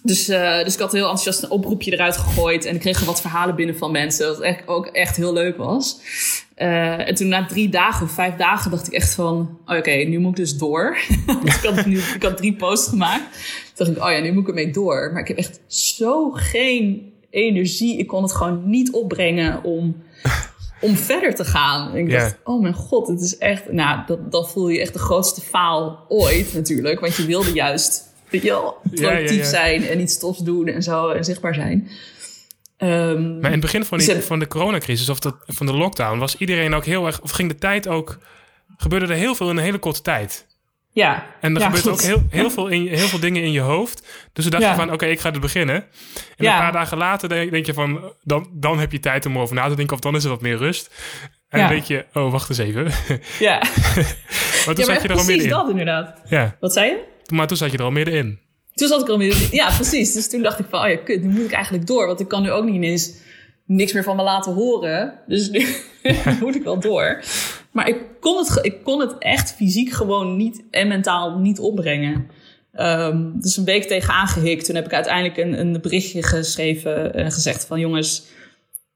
dus, eh, dus ik had heel enthousiast een oproepje eruit gegooid. En ik kreeg er wat verhalen binnen van mensen. Wat echt, ook echt heel leuk was. Eh, en toen na drie dagen of vijf dagen dacht ik echt van... oh, Oké, nu moet ik dus door. <laughs> dus ik had, nu, ik had drie posts gemaakt. Toen dacht ik, oh ja, nu moet ik ermee door. Maar ik heb echt zo geen energie. Ik kon het gewoon niet opbrengen om, om verder te gaan. En ik dacht, oh mijn god, het is echt... Nou, dat, dat voel je echt de grootste faal ooit natuurlijk. Want je wilde juist... Weet je wel, ja, ja. zijn en iets tofs doen en zo en zichtbaar zijn. Ehm, Maar in het begin van, die, Dus van de coronacrisis of de, van de lockdown was iedereen ook heel erg, of ging de tijd ook, gebeurde er heel veel in een hele korte tijd. Ja. En er ja, gebeurt ook heel, heel, veel in, je- heel veel dingen in je hoofd. Dus we dachten Ja. van, oké, ik ga er beginnen. En Ja. een paar dagen later denk, je van, dan, dan heb je tijd om erover na te denken. Of dan is er wat meer rust. En dan denk je, oh, wacht eens even. <laughs> <laughs> Ja, maar toen zat je er al precies middenin. dat inderdaad. Ja, Wat zei je? maar toen zat je er al middenin. Toen zat ik er al midden. Ja, precies. Dus toen dacht ik van, oh ja, kut, nu moet ik eigenlijk door. Want ik kan nu ook niet ineens niks meer van me laten horen. Dus nu <laughs> moet ik wel door. Maar ik kon het, ik kon het echt fysiek gewoon niet en mentaal niet opbrengen. Ehm, dus een week tegenaan gehikt. Toen heb ik uiteindelijk een, een berichtje geschreven en gezegd van... jongens,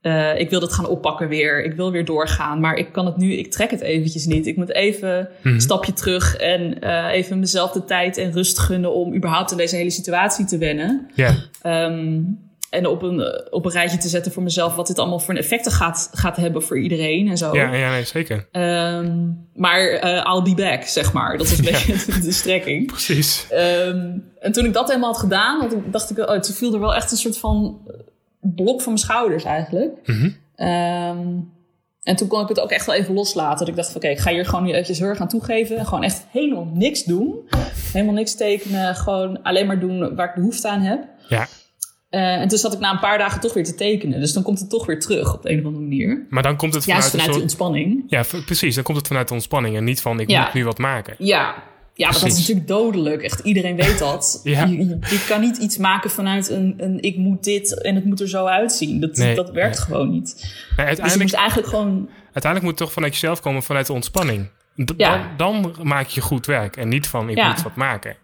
eh, ik wil dat gaan oppakken weer. Ik wil weer doorgaan. Maar ik kan het nu, ik trek het eventjes niet. Ik moet even een stapje terug en eh, even mezelf de tijd en rust gunnen... om überhaupt in deze hele situatie te wennen. Ja, Ehm, en op een, eh, op een rijtje te zetten voor mezelf... wat dit allemaal voor effecten gaat, gaat hebben voor iedereen en zo. ja, ja nee, zeker. Ehm, maar eh, I'll be back, zeg maar. Dat is een <laughs> beetje de, strekking. Precies. Ehm, en toen ik dat helemaal had gedaan, dacht ik, oh, toen viel er wel echt een soort van blok van mijn schouders eigenlijk. Mhm. Ehm, en toen kon ik het ook echt wel even loslaten. Dat ik dacht van, oké, ik ga hier gewoon nu eventjes heel erg aan toegeven. En gewoon echt helemaal niks doen. Helemaal niks tekenen. Gewoon alleen maar doen waar ik behoefte aan heb. Ja, Eh, en toen zat ik na een paar dagen toch weer te tekenen. Dus dan komt het toch weer terug op een of andere manier. maar dan komt het vanuit, de ontspanning. Ja, precies. Dan komt het vanuit de ontspanning en niet van, ik Ja. moet nu wat maken. Ja, ja maar dat is natuurlijk dodelijk. Echt iedereen weet dat. <laughs> Ja. je, je, je kan niet iets maken vanuit een, een ik moet dit en het moet er zo uitzien. Dat, Nee, dat werkt nee. gewoon niet. Nee, Dus je uiteindelijk, moet eigenlijk gewoon... uiteindelijk moet het toch vanuit jezelf komen, vanuit de ontspanning. D- Ja. dan, dan maak je goed werk en niet van, ik moet wat maken.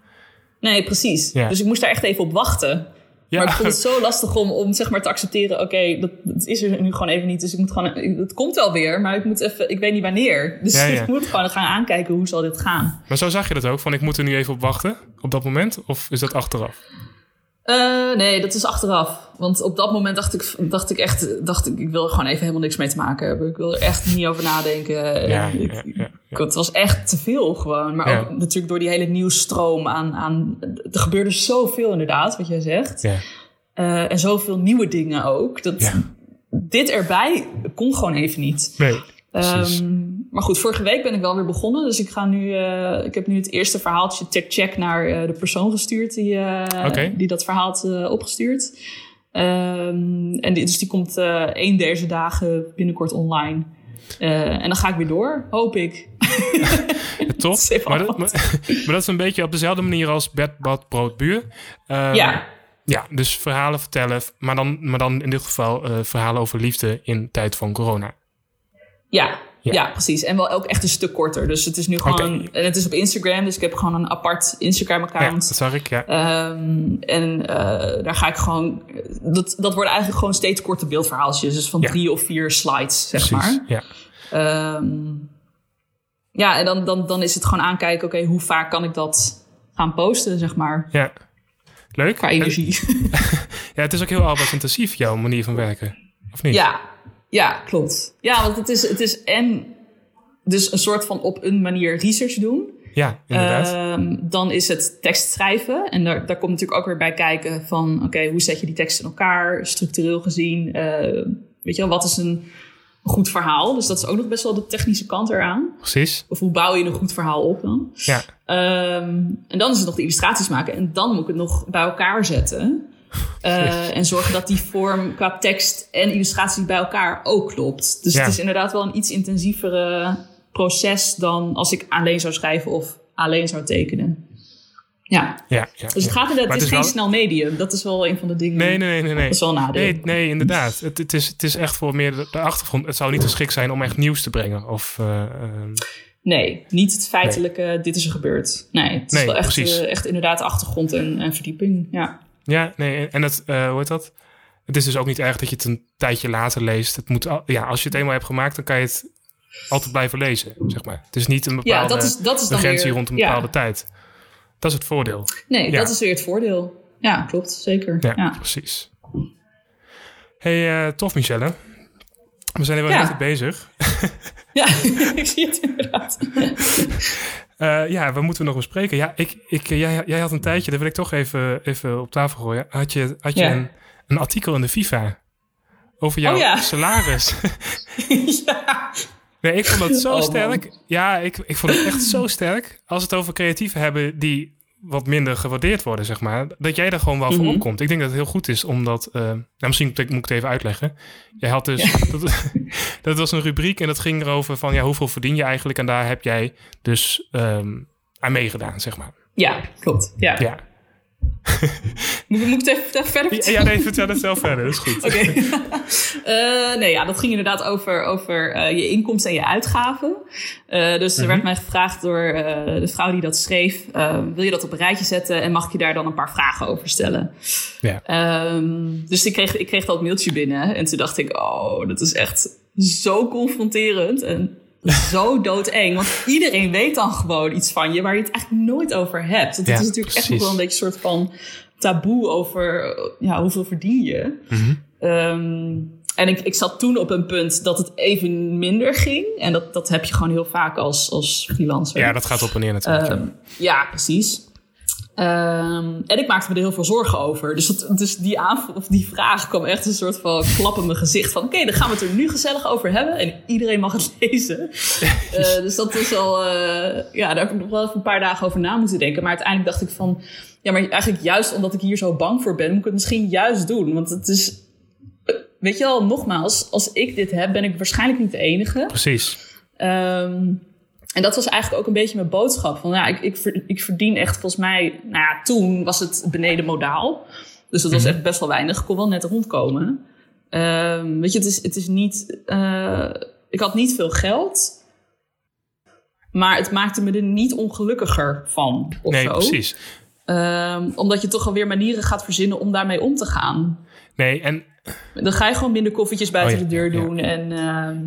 Nee, precies. Ja. Dus ik moest daar echt even op wachten. Ja, Maar ik vond het zo lastig om, om zeg maar te accepteren... oké, dat, dat is er nu gewoon even niet. Dus ik moet gewoon... Het komt wel weer, maar ik moet even... Ik weet niet wanneer. <laughs> Dus Ja, ja. ik moet gewoon gaan aankijken hoe zal dit gaan. maar zo zag je dat ook, van ik moet er nu even op wachten op dat moment? Of is dat achteraf? Eh, nee, dat is achteraf. Want op dat moment dacht ik, dacht ik echt, dacht ik, ik wil er gewoon even helemaal niks mee te maken hebben. Ik wil er echt niet over nadenken. Ja, Ik- ja, ja, ik- Het was echt te veel gewoon. Maar ook natuurlijk door die hele nieuwsstroom aan, aan... Er gebeurde zoveel inderdaad, wat jij zegt. Ja, Eh, en zoveel nieuwe dingen ook. Dat dit erbij kon gewoon even niet. nee, precies. Ehm, maar goed, vorige week ben ik wel weer begonnen. Dus ik, ga nu, uh, ik heb nu het eerste verhaaltje ter check naar uh, de persoon gestuurd die, okay. die dat verhaal had opgestuurd. Um, en die, dus die komt één deze dagen binnenkort online. en dan ga ik weer door, hoop ik. <laughs> Top. maar, dat, maar, <laughs> maar, dat is een beetje op dezelfde manier als bed, bad, brood, buur. Uh, ja. Ja, dus verhalen vertellen, maar dan, maar dan in dit geval uh, verhalen over liefde in tijd van corona. Ja, ja, ja. precies. En wel ook echt een stuk korter. Dus het is nu gewoon. Okay. En het is op Instagram, dus ik heb gewoon een apart Instagram-account. Ja, dat zag ik, ja. Um, en uh, daar ga ik gewoon. Dat, dat worden eigenlijk gewoon steeds korte beeldverhaaltjes. Dus van ja. drie of vier slides, zeg precies, maar. Ja. Um, ja, en dan, dan, dan is het gewoon aankijken, oké, okay, hoe vaak kan ik dat gaan posten, zeg maar. Ja, leuk. Qua energie. <laughs> ja, het is ook heel <laughs> arbeidsintensief, jouw manier van werken, of niet? Ja, ja klopt. Ja, want het is, het is en dus een soort van op een manier research doen. Ja, inderdaad. Um, dan is het tekst schrijven. En daar, daar komt natuurlijk ook weer bij kijken van... oké, okay, hoe zet je die tekst in elkaar, structureel gezien? Uh, weet je wel, wat is een goed verhaal. Dus dat is ook nog best wel de technische kant eraan. Precies. Of hoe bouw je een goed verhaal op dan? Ja. Um, en dan is het nog de illustraties maken. En dan moet ik het nog bij elkaar zetten. Uh, en zorgen dat die vorm qua tekst en illustratie bij elkaar ook klopt. Dus ja. het is inderdaad wel een iets intensievere proces dan als ik alleen zou schrijven of alleen zou tekenen. Ja. ja, ja dus het gaat inderdaad, het is, geen wel... snel medium. Dat is wel een van de dingen. Nee, nee, nee. nee. Dat is wel een nadeel. Nee, nee inderdaad. Het, het, is, het is echt voor meer de, achtergrond. Het zou niet geschikt zijn om echt nieuws te brengen. Of, uh, uh... Nee, niet het feitelijke, nee. dit is er gebeurd. Nee, het is nee, wel echt, uh, echt inderdaad achtergrond en, en verdieping. Ja, ja nee, en het, hoe heet dat? Het is dus ook niet erg dat je het een tijdje later leest. Het moet, ja, als je het eenmaal hebt gemaakt, dan kan je het altijd blijven lezen, zeg maar. Het is niet een bepaalde ja, dat is, dat is urgentie weer, rond een bepaalde ja. tijd. Dat is het voordeel. Nee, ja. dat is weer het voordeel. Ja, klopt, zeker. Ja, ja. precies. hey, uh, tof Michelle. We zijn er wel net bezig. <laughs> Ja, <laughs> ik zie het inderdaad. <laughs> Uh, ja, wat moeten we nog bespreken? Ja, ik, ik, jij, jij had een tijdje, dat wil ik toch even, even op tafel gooien. Had je, had je Ja. een, een artikel in de FIFA over jouw Oh ja. salaris? <laughs> ja. Nee, ik vond dat zo Oh, sterk. Ja, ik, ik vond het echt zo sterk. Als we het over creatieven hebben die wat minder gewaardeerd worden, zeg maar. Dat jij er gewoon wel voor Mhm. opkomt. Ik denk dat het heel goed is, omdat... eh, nou, misschien moet ik, moet ik het even uitleggen. Jij had dus... <laughs> Dat, dat was een rubriek en dat ging erover van... Ja, hoeveel verdien je eigenlijk? En daar heb jij dus ehm, aan meegedaan, zeg maar. ja, klopt. Ja. Ja, Moet, <laughs> moet ik het even, even verder ja, vertellen? ja nee, vertel het zelf verder. Dat is goed. <laughs> Oké. <laughs> Eh, nee, ja, dat ging inderdaad over, over eh, je inkomsten en je uitgaven. Eh, dus er Mhm. werd mij gevraagd door de vrouw die dat schreef: wil je dat op een rijtje zetten en mag ik je daar dan een paar vragen over stellen? Ja. Ehm, dus ik kreeg, ik kreeg dat mailtje binnen en toen dacht ik: oh, dat is echt zo confronterend en zo <laughs> doodeng. Want iedereen weet dan gewoon iets van je waar je het eigenlijk nooit over hebt. Want Ja, het is natuurlijk echt nog wel een beetje een soort van taboe over ja, hoeveel verdien je. Mhm. Ehm, en ik, ik zat toen op een punt dat het even minder ging. En dat, dat heb je gewoon heel vaak als, als freelancer. ja, dat gaat op en neer natuurlijk. Ehm, ja, precies. Ehm, en ik maakte me er heel veel zorgen over. Dus, dat, dus die, of die vraag kwam echt een soort van klap in mijn gezicht. Van oké, dan gaan we het er nu gezellig over hebben. En iedereen mag het <laughs> lezen. Eh, dus dat is al... eh, ja, daar heb ik nog wel even een paar dagen over na moeten denken. Maar uiteindelijk dacht ik van... Ja, maar eigenlijk juist omdat ik hier zo bang voor ben... moet ik het misschien juist doen. Want het is... Weet je wel, nogmaals, als ik dit heb, ben ik waarschijnlijk niet de enige. Precies. Ehm, en dat was eigenlijk ook een beetje mijn boodschap. Van, ja, ik, ik, ik verdien echt volgens mij... Nou ja, toen was het beneden modaal. Dus dat was Mhm. echt best wel weinig. Ik kon wel net rondkomen. Ehm, weet je, het is, het is niet... eh, ik had niet veel geld. Maar het maakte me er niet ongelukkiger van. Of Nee, zo. precies. Ehm, omdat je toch alweer manieren gaat verzinnen om daarmee om te gaan. Nee, en Dan ga je gewoon minder koffietjes buiten Oh ja, de deur ja. doen. En ehm,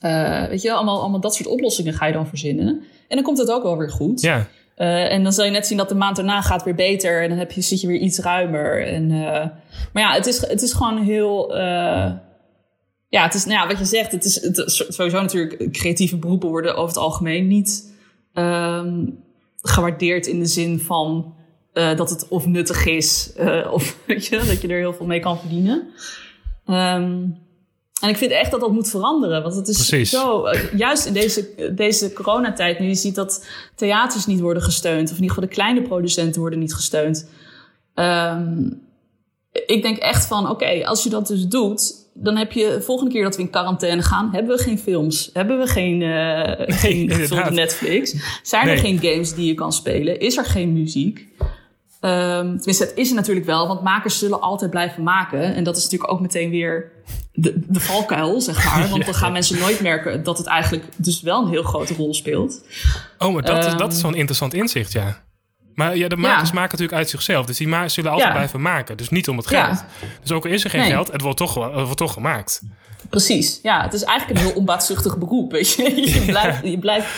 eh, weet je, allemaal, allemaal dat soort oplossingen ga je dan verzinnen. En dan komt het ook wel weer goed. ja, Eh, en dan zal je net zien dat de maand daarna gaat weer beter. En dan heb je, zit je weer iets ruimer. En, eh, maar ja, het is, het is gewoon heel... ja, het is, nou ja, wat je zegt, het is, het is sowieso natuurlijk... Creatieve beroepen worden over het algemeen niet ehm, gewaardeerd in de zin van... dat het of nuttig is, of <laughs> weet je, dat je er heel veel mee kan verdienen. Ehm, En ik vind echt dat dat moet veranderen. Want het is Precies. zo. eh, Juist in deze, deze coronatijd, nu je ziet dat theaters niet worden gesteund. Of in ieder geval de kleine producenten worden niet gesteund. Ehm, ik denk echt van, oké, als je dat dus doet, dan heb je de volgende keer dat we in quarantaine gaan, hebben we geen films, hebben we geen, eh geen Netflix, zijn er geen games die je kan spelen, is er geen muziek. Ehm, tenminste, het is er natuurlijk wel, want makers zullen altijd blijven maken. En dat is natuurlijk ook meteen weer de, de valkuil, zeg maar. <laughs> Want dan gaan mensen nooit merken dat het eigenlijk dus wel een heel grote rol speelt. Oh, maar dat, is, dat Ehm. is zo'n interessant inzicht, ja. Maar ja, de makers maken natuurlijk uit zichzelf. Dus die ma- zullen altijd Ja. blijven maken. Dus niet om het Ja. geld. Dus ook al is er geen Nee. geld, het wordt toch, wel- het wordt toch gemaakt. Precies, ja. Het is eigenlijk een heel onbaatzuchtig beroep, weet je. <laughs> Je blijft, je blijft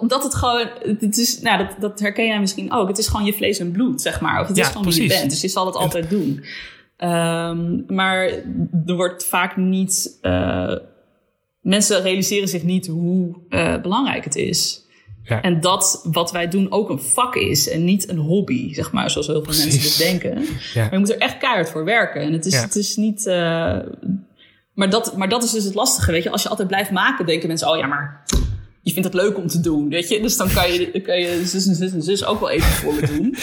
omdat het gewoon, het is, nou, dat, dat herken jij misschien ook. Het is gewoon je vlees en bloed, zeg maar. Of het Ja, is gewoon wie je bent, dus je zal het altijd doen. Ehm, maar er wordt vaak niet, eh, mensen realiseren zich niet hoe eh, belangrijk het is. Ja. En dat wat wij doen ook een vak is en niet een hobby, zeg maar, zoals heel veel mensen dit denken. Ja. Maar je moet er echt keihard voor werken. En het is, het is niet. eh, maar, dat, maar dat is dus het lastige, weet je. Als je altijd blijft maken, denken mensen: oh ja, maar je vindt het leuk om te doen, weet je. Dus dan kan je, dan kan je zus en zus en zus ook wel even voor me doen.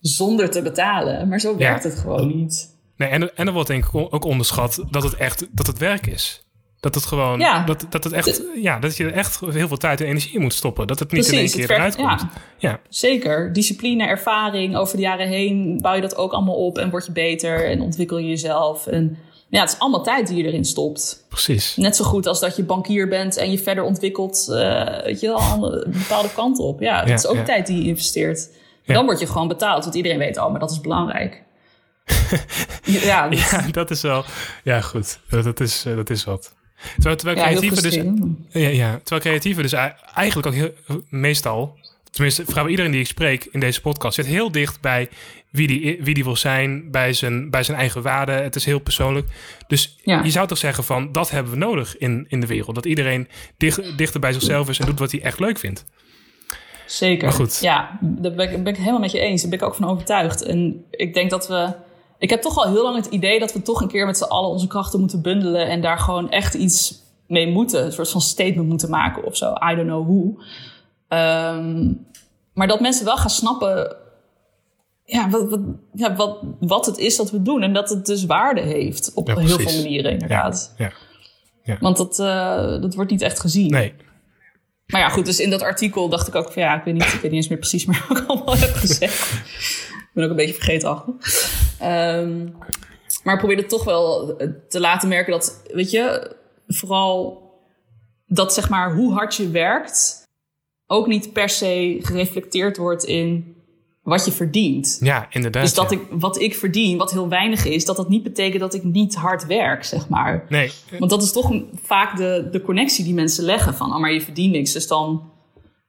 Zonder te betalen. Maar zo werkt het gewoon niet. Nee, en, en er wordt denk ik ook onderschat dat het echt dat het werk is. Dat het gewoon, Ja. dat, dat het echt, ja, dat je er echt heel veel tijd en energie in moet stoppen. Dat het niet in één keer het eruit komt. ja. Ja, Zeker. Discipline, ervaring. Over de jaren heen bouw je dat ook allemaal op. En word je beter en ontwikkel je jezelf. En ja, het is allemaal tijd die je erin stopt. precies. Net zo goed als dat je bankier bent en je verder ontwikkelt, eh, weet je wel, aan een bepaalde kant op. Ja, dat Ja, is ook ja. tijd die je investeert. Ja. Dan word je gewoon betaald, want iedereen weet, oh, maar dat is belangrijk. <laughs> ja, dus- Ja, dat is wel, ja goed, dat, is, eh, dat is wat. Terwijl, terwijl creatieven dus. Ja, ja. terwijl creatieven dus ei- eigenlijk ook heel, meestal, tenminste vrijwel iedereen die ik spreek in deze podcast, zit heel dicht bij wie die, wie die wil zijn, bij zijn, bij zijn eigen waarden. Het is heel persoonlijk. Dus Ja. je zou toch zeggen van, dat hebben we nodig in, in de wereld. Dat iedereen dicht, dichter bij zichzelf is en doet wat hij echt leuk vindt. Zeker. Maar goed. Ja, daar ben ik, ben ik helemaal met je eens. Daar ben ik ook van overtuigd. En ik denk dat we. Ik heb toch al heel lang het idee dat we toch een keer met z'n allen onze krachten moeten bundelen. En daar gewoon echt iets mee moeten. Een soort van statement moeten maken of zo. I don't know hoe. Ehm, maar dat mensen wel gaan snappen. Ja, wat, wat, ja wat, wat het is dat we doen. En dat het dus waarde heeft. Op Ja, heel veel manieren, inderdaad. Ja. Want dat, eh, dat wordt niet echt gezien. Nee. Maar ja, goed, dus in dat artikel dacht ik ook van ja, ik weet niet, ik weet niet eens meer precies meer <laughs> wat ik allemaal heb gezegd. ik ben ook een beetje vergeetachtig. Ehm maar ik probeerde toch wel te laten merken dat, weet je, vooral dat zeg maar hoe hard je werkt ook niet per se gereflecteerd wordt in wat je verdient. Ja, inderdaad. Dus dat ja. ik, wat ik verdien, wat heel weinig is, dat dat niet betekent dat ik niet hard werk, zeg maar. Nee, Want dat is toch een- vaak de, de connectie die mensen leggen van, oh, maar je verdient niks, dus dan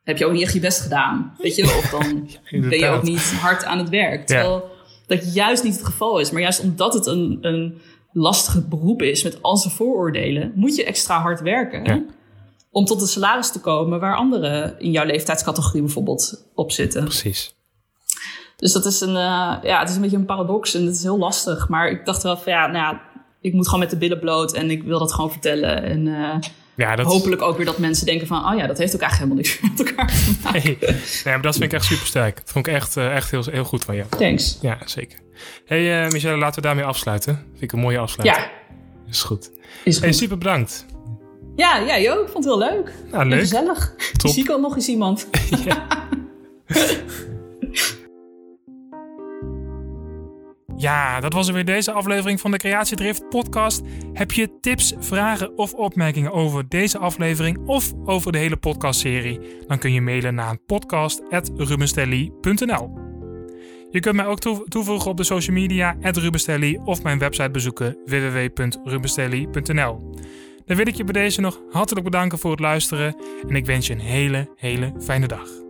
heb je ook niet echt je best gedaan. Weet je, of dan <laughs> ben je ook niet hard aan het werk. Terwijl dat juist niet het geval is. Maar juist omdat het een, een lastig beroep is met al zijn vooroordelen, moet je extra hard werken. Om tot een salaris te komen waar anderen in jouw leeftijdscategorie bijvoorbeeld op zitten. precies. Dus dat is een, eh, ja, het is een beetje een paradox en het is heel lastig. Maar ik dacht wel van ja, nou ja, ik moet gewoon met de billen bloot en ik wil dat gewoon vertellen. En eh, Ja, dat hopelijk ook weer dat mensen denken van, oh ja, dat heeft ook eigenlijk helemaal niks <laughs> met elkaar te maken. Nee, nee, maar dat vind ik echt super sterk. Dat vond ik echt, eh, echt heel, heel goed van jou. Thanks. Ja, zeker. hey, Michelle, laten we daarmee afsluiten. Vind ik een mooie afsluiting. Ja, Is goed. is Hey, goed. super bedankt. Ja, ja, joh, ik vond het heel leuk. Nou, En leuk. gezellig. Top. Zie ik ook nog eens iemand. <laughs> Ja, <laughs> dat was er weer deze aflevering van de Creatiedrift podcast. Heb je tips, vragen of opmerkingen over deze aflevering of over de hele podcastserie? Dan kun je mailen naar podcast.rubenstelly.nl Je kunt mij ook toe- toevoegen op de social media @rubenstelly of mijn website bezoeken www.rubenstelly.nl. Dan wil ik je bij deze nog hartelijk bedanken voor het luisteren en ik wens je een hele, hele fijne dag.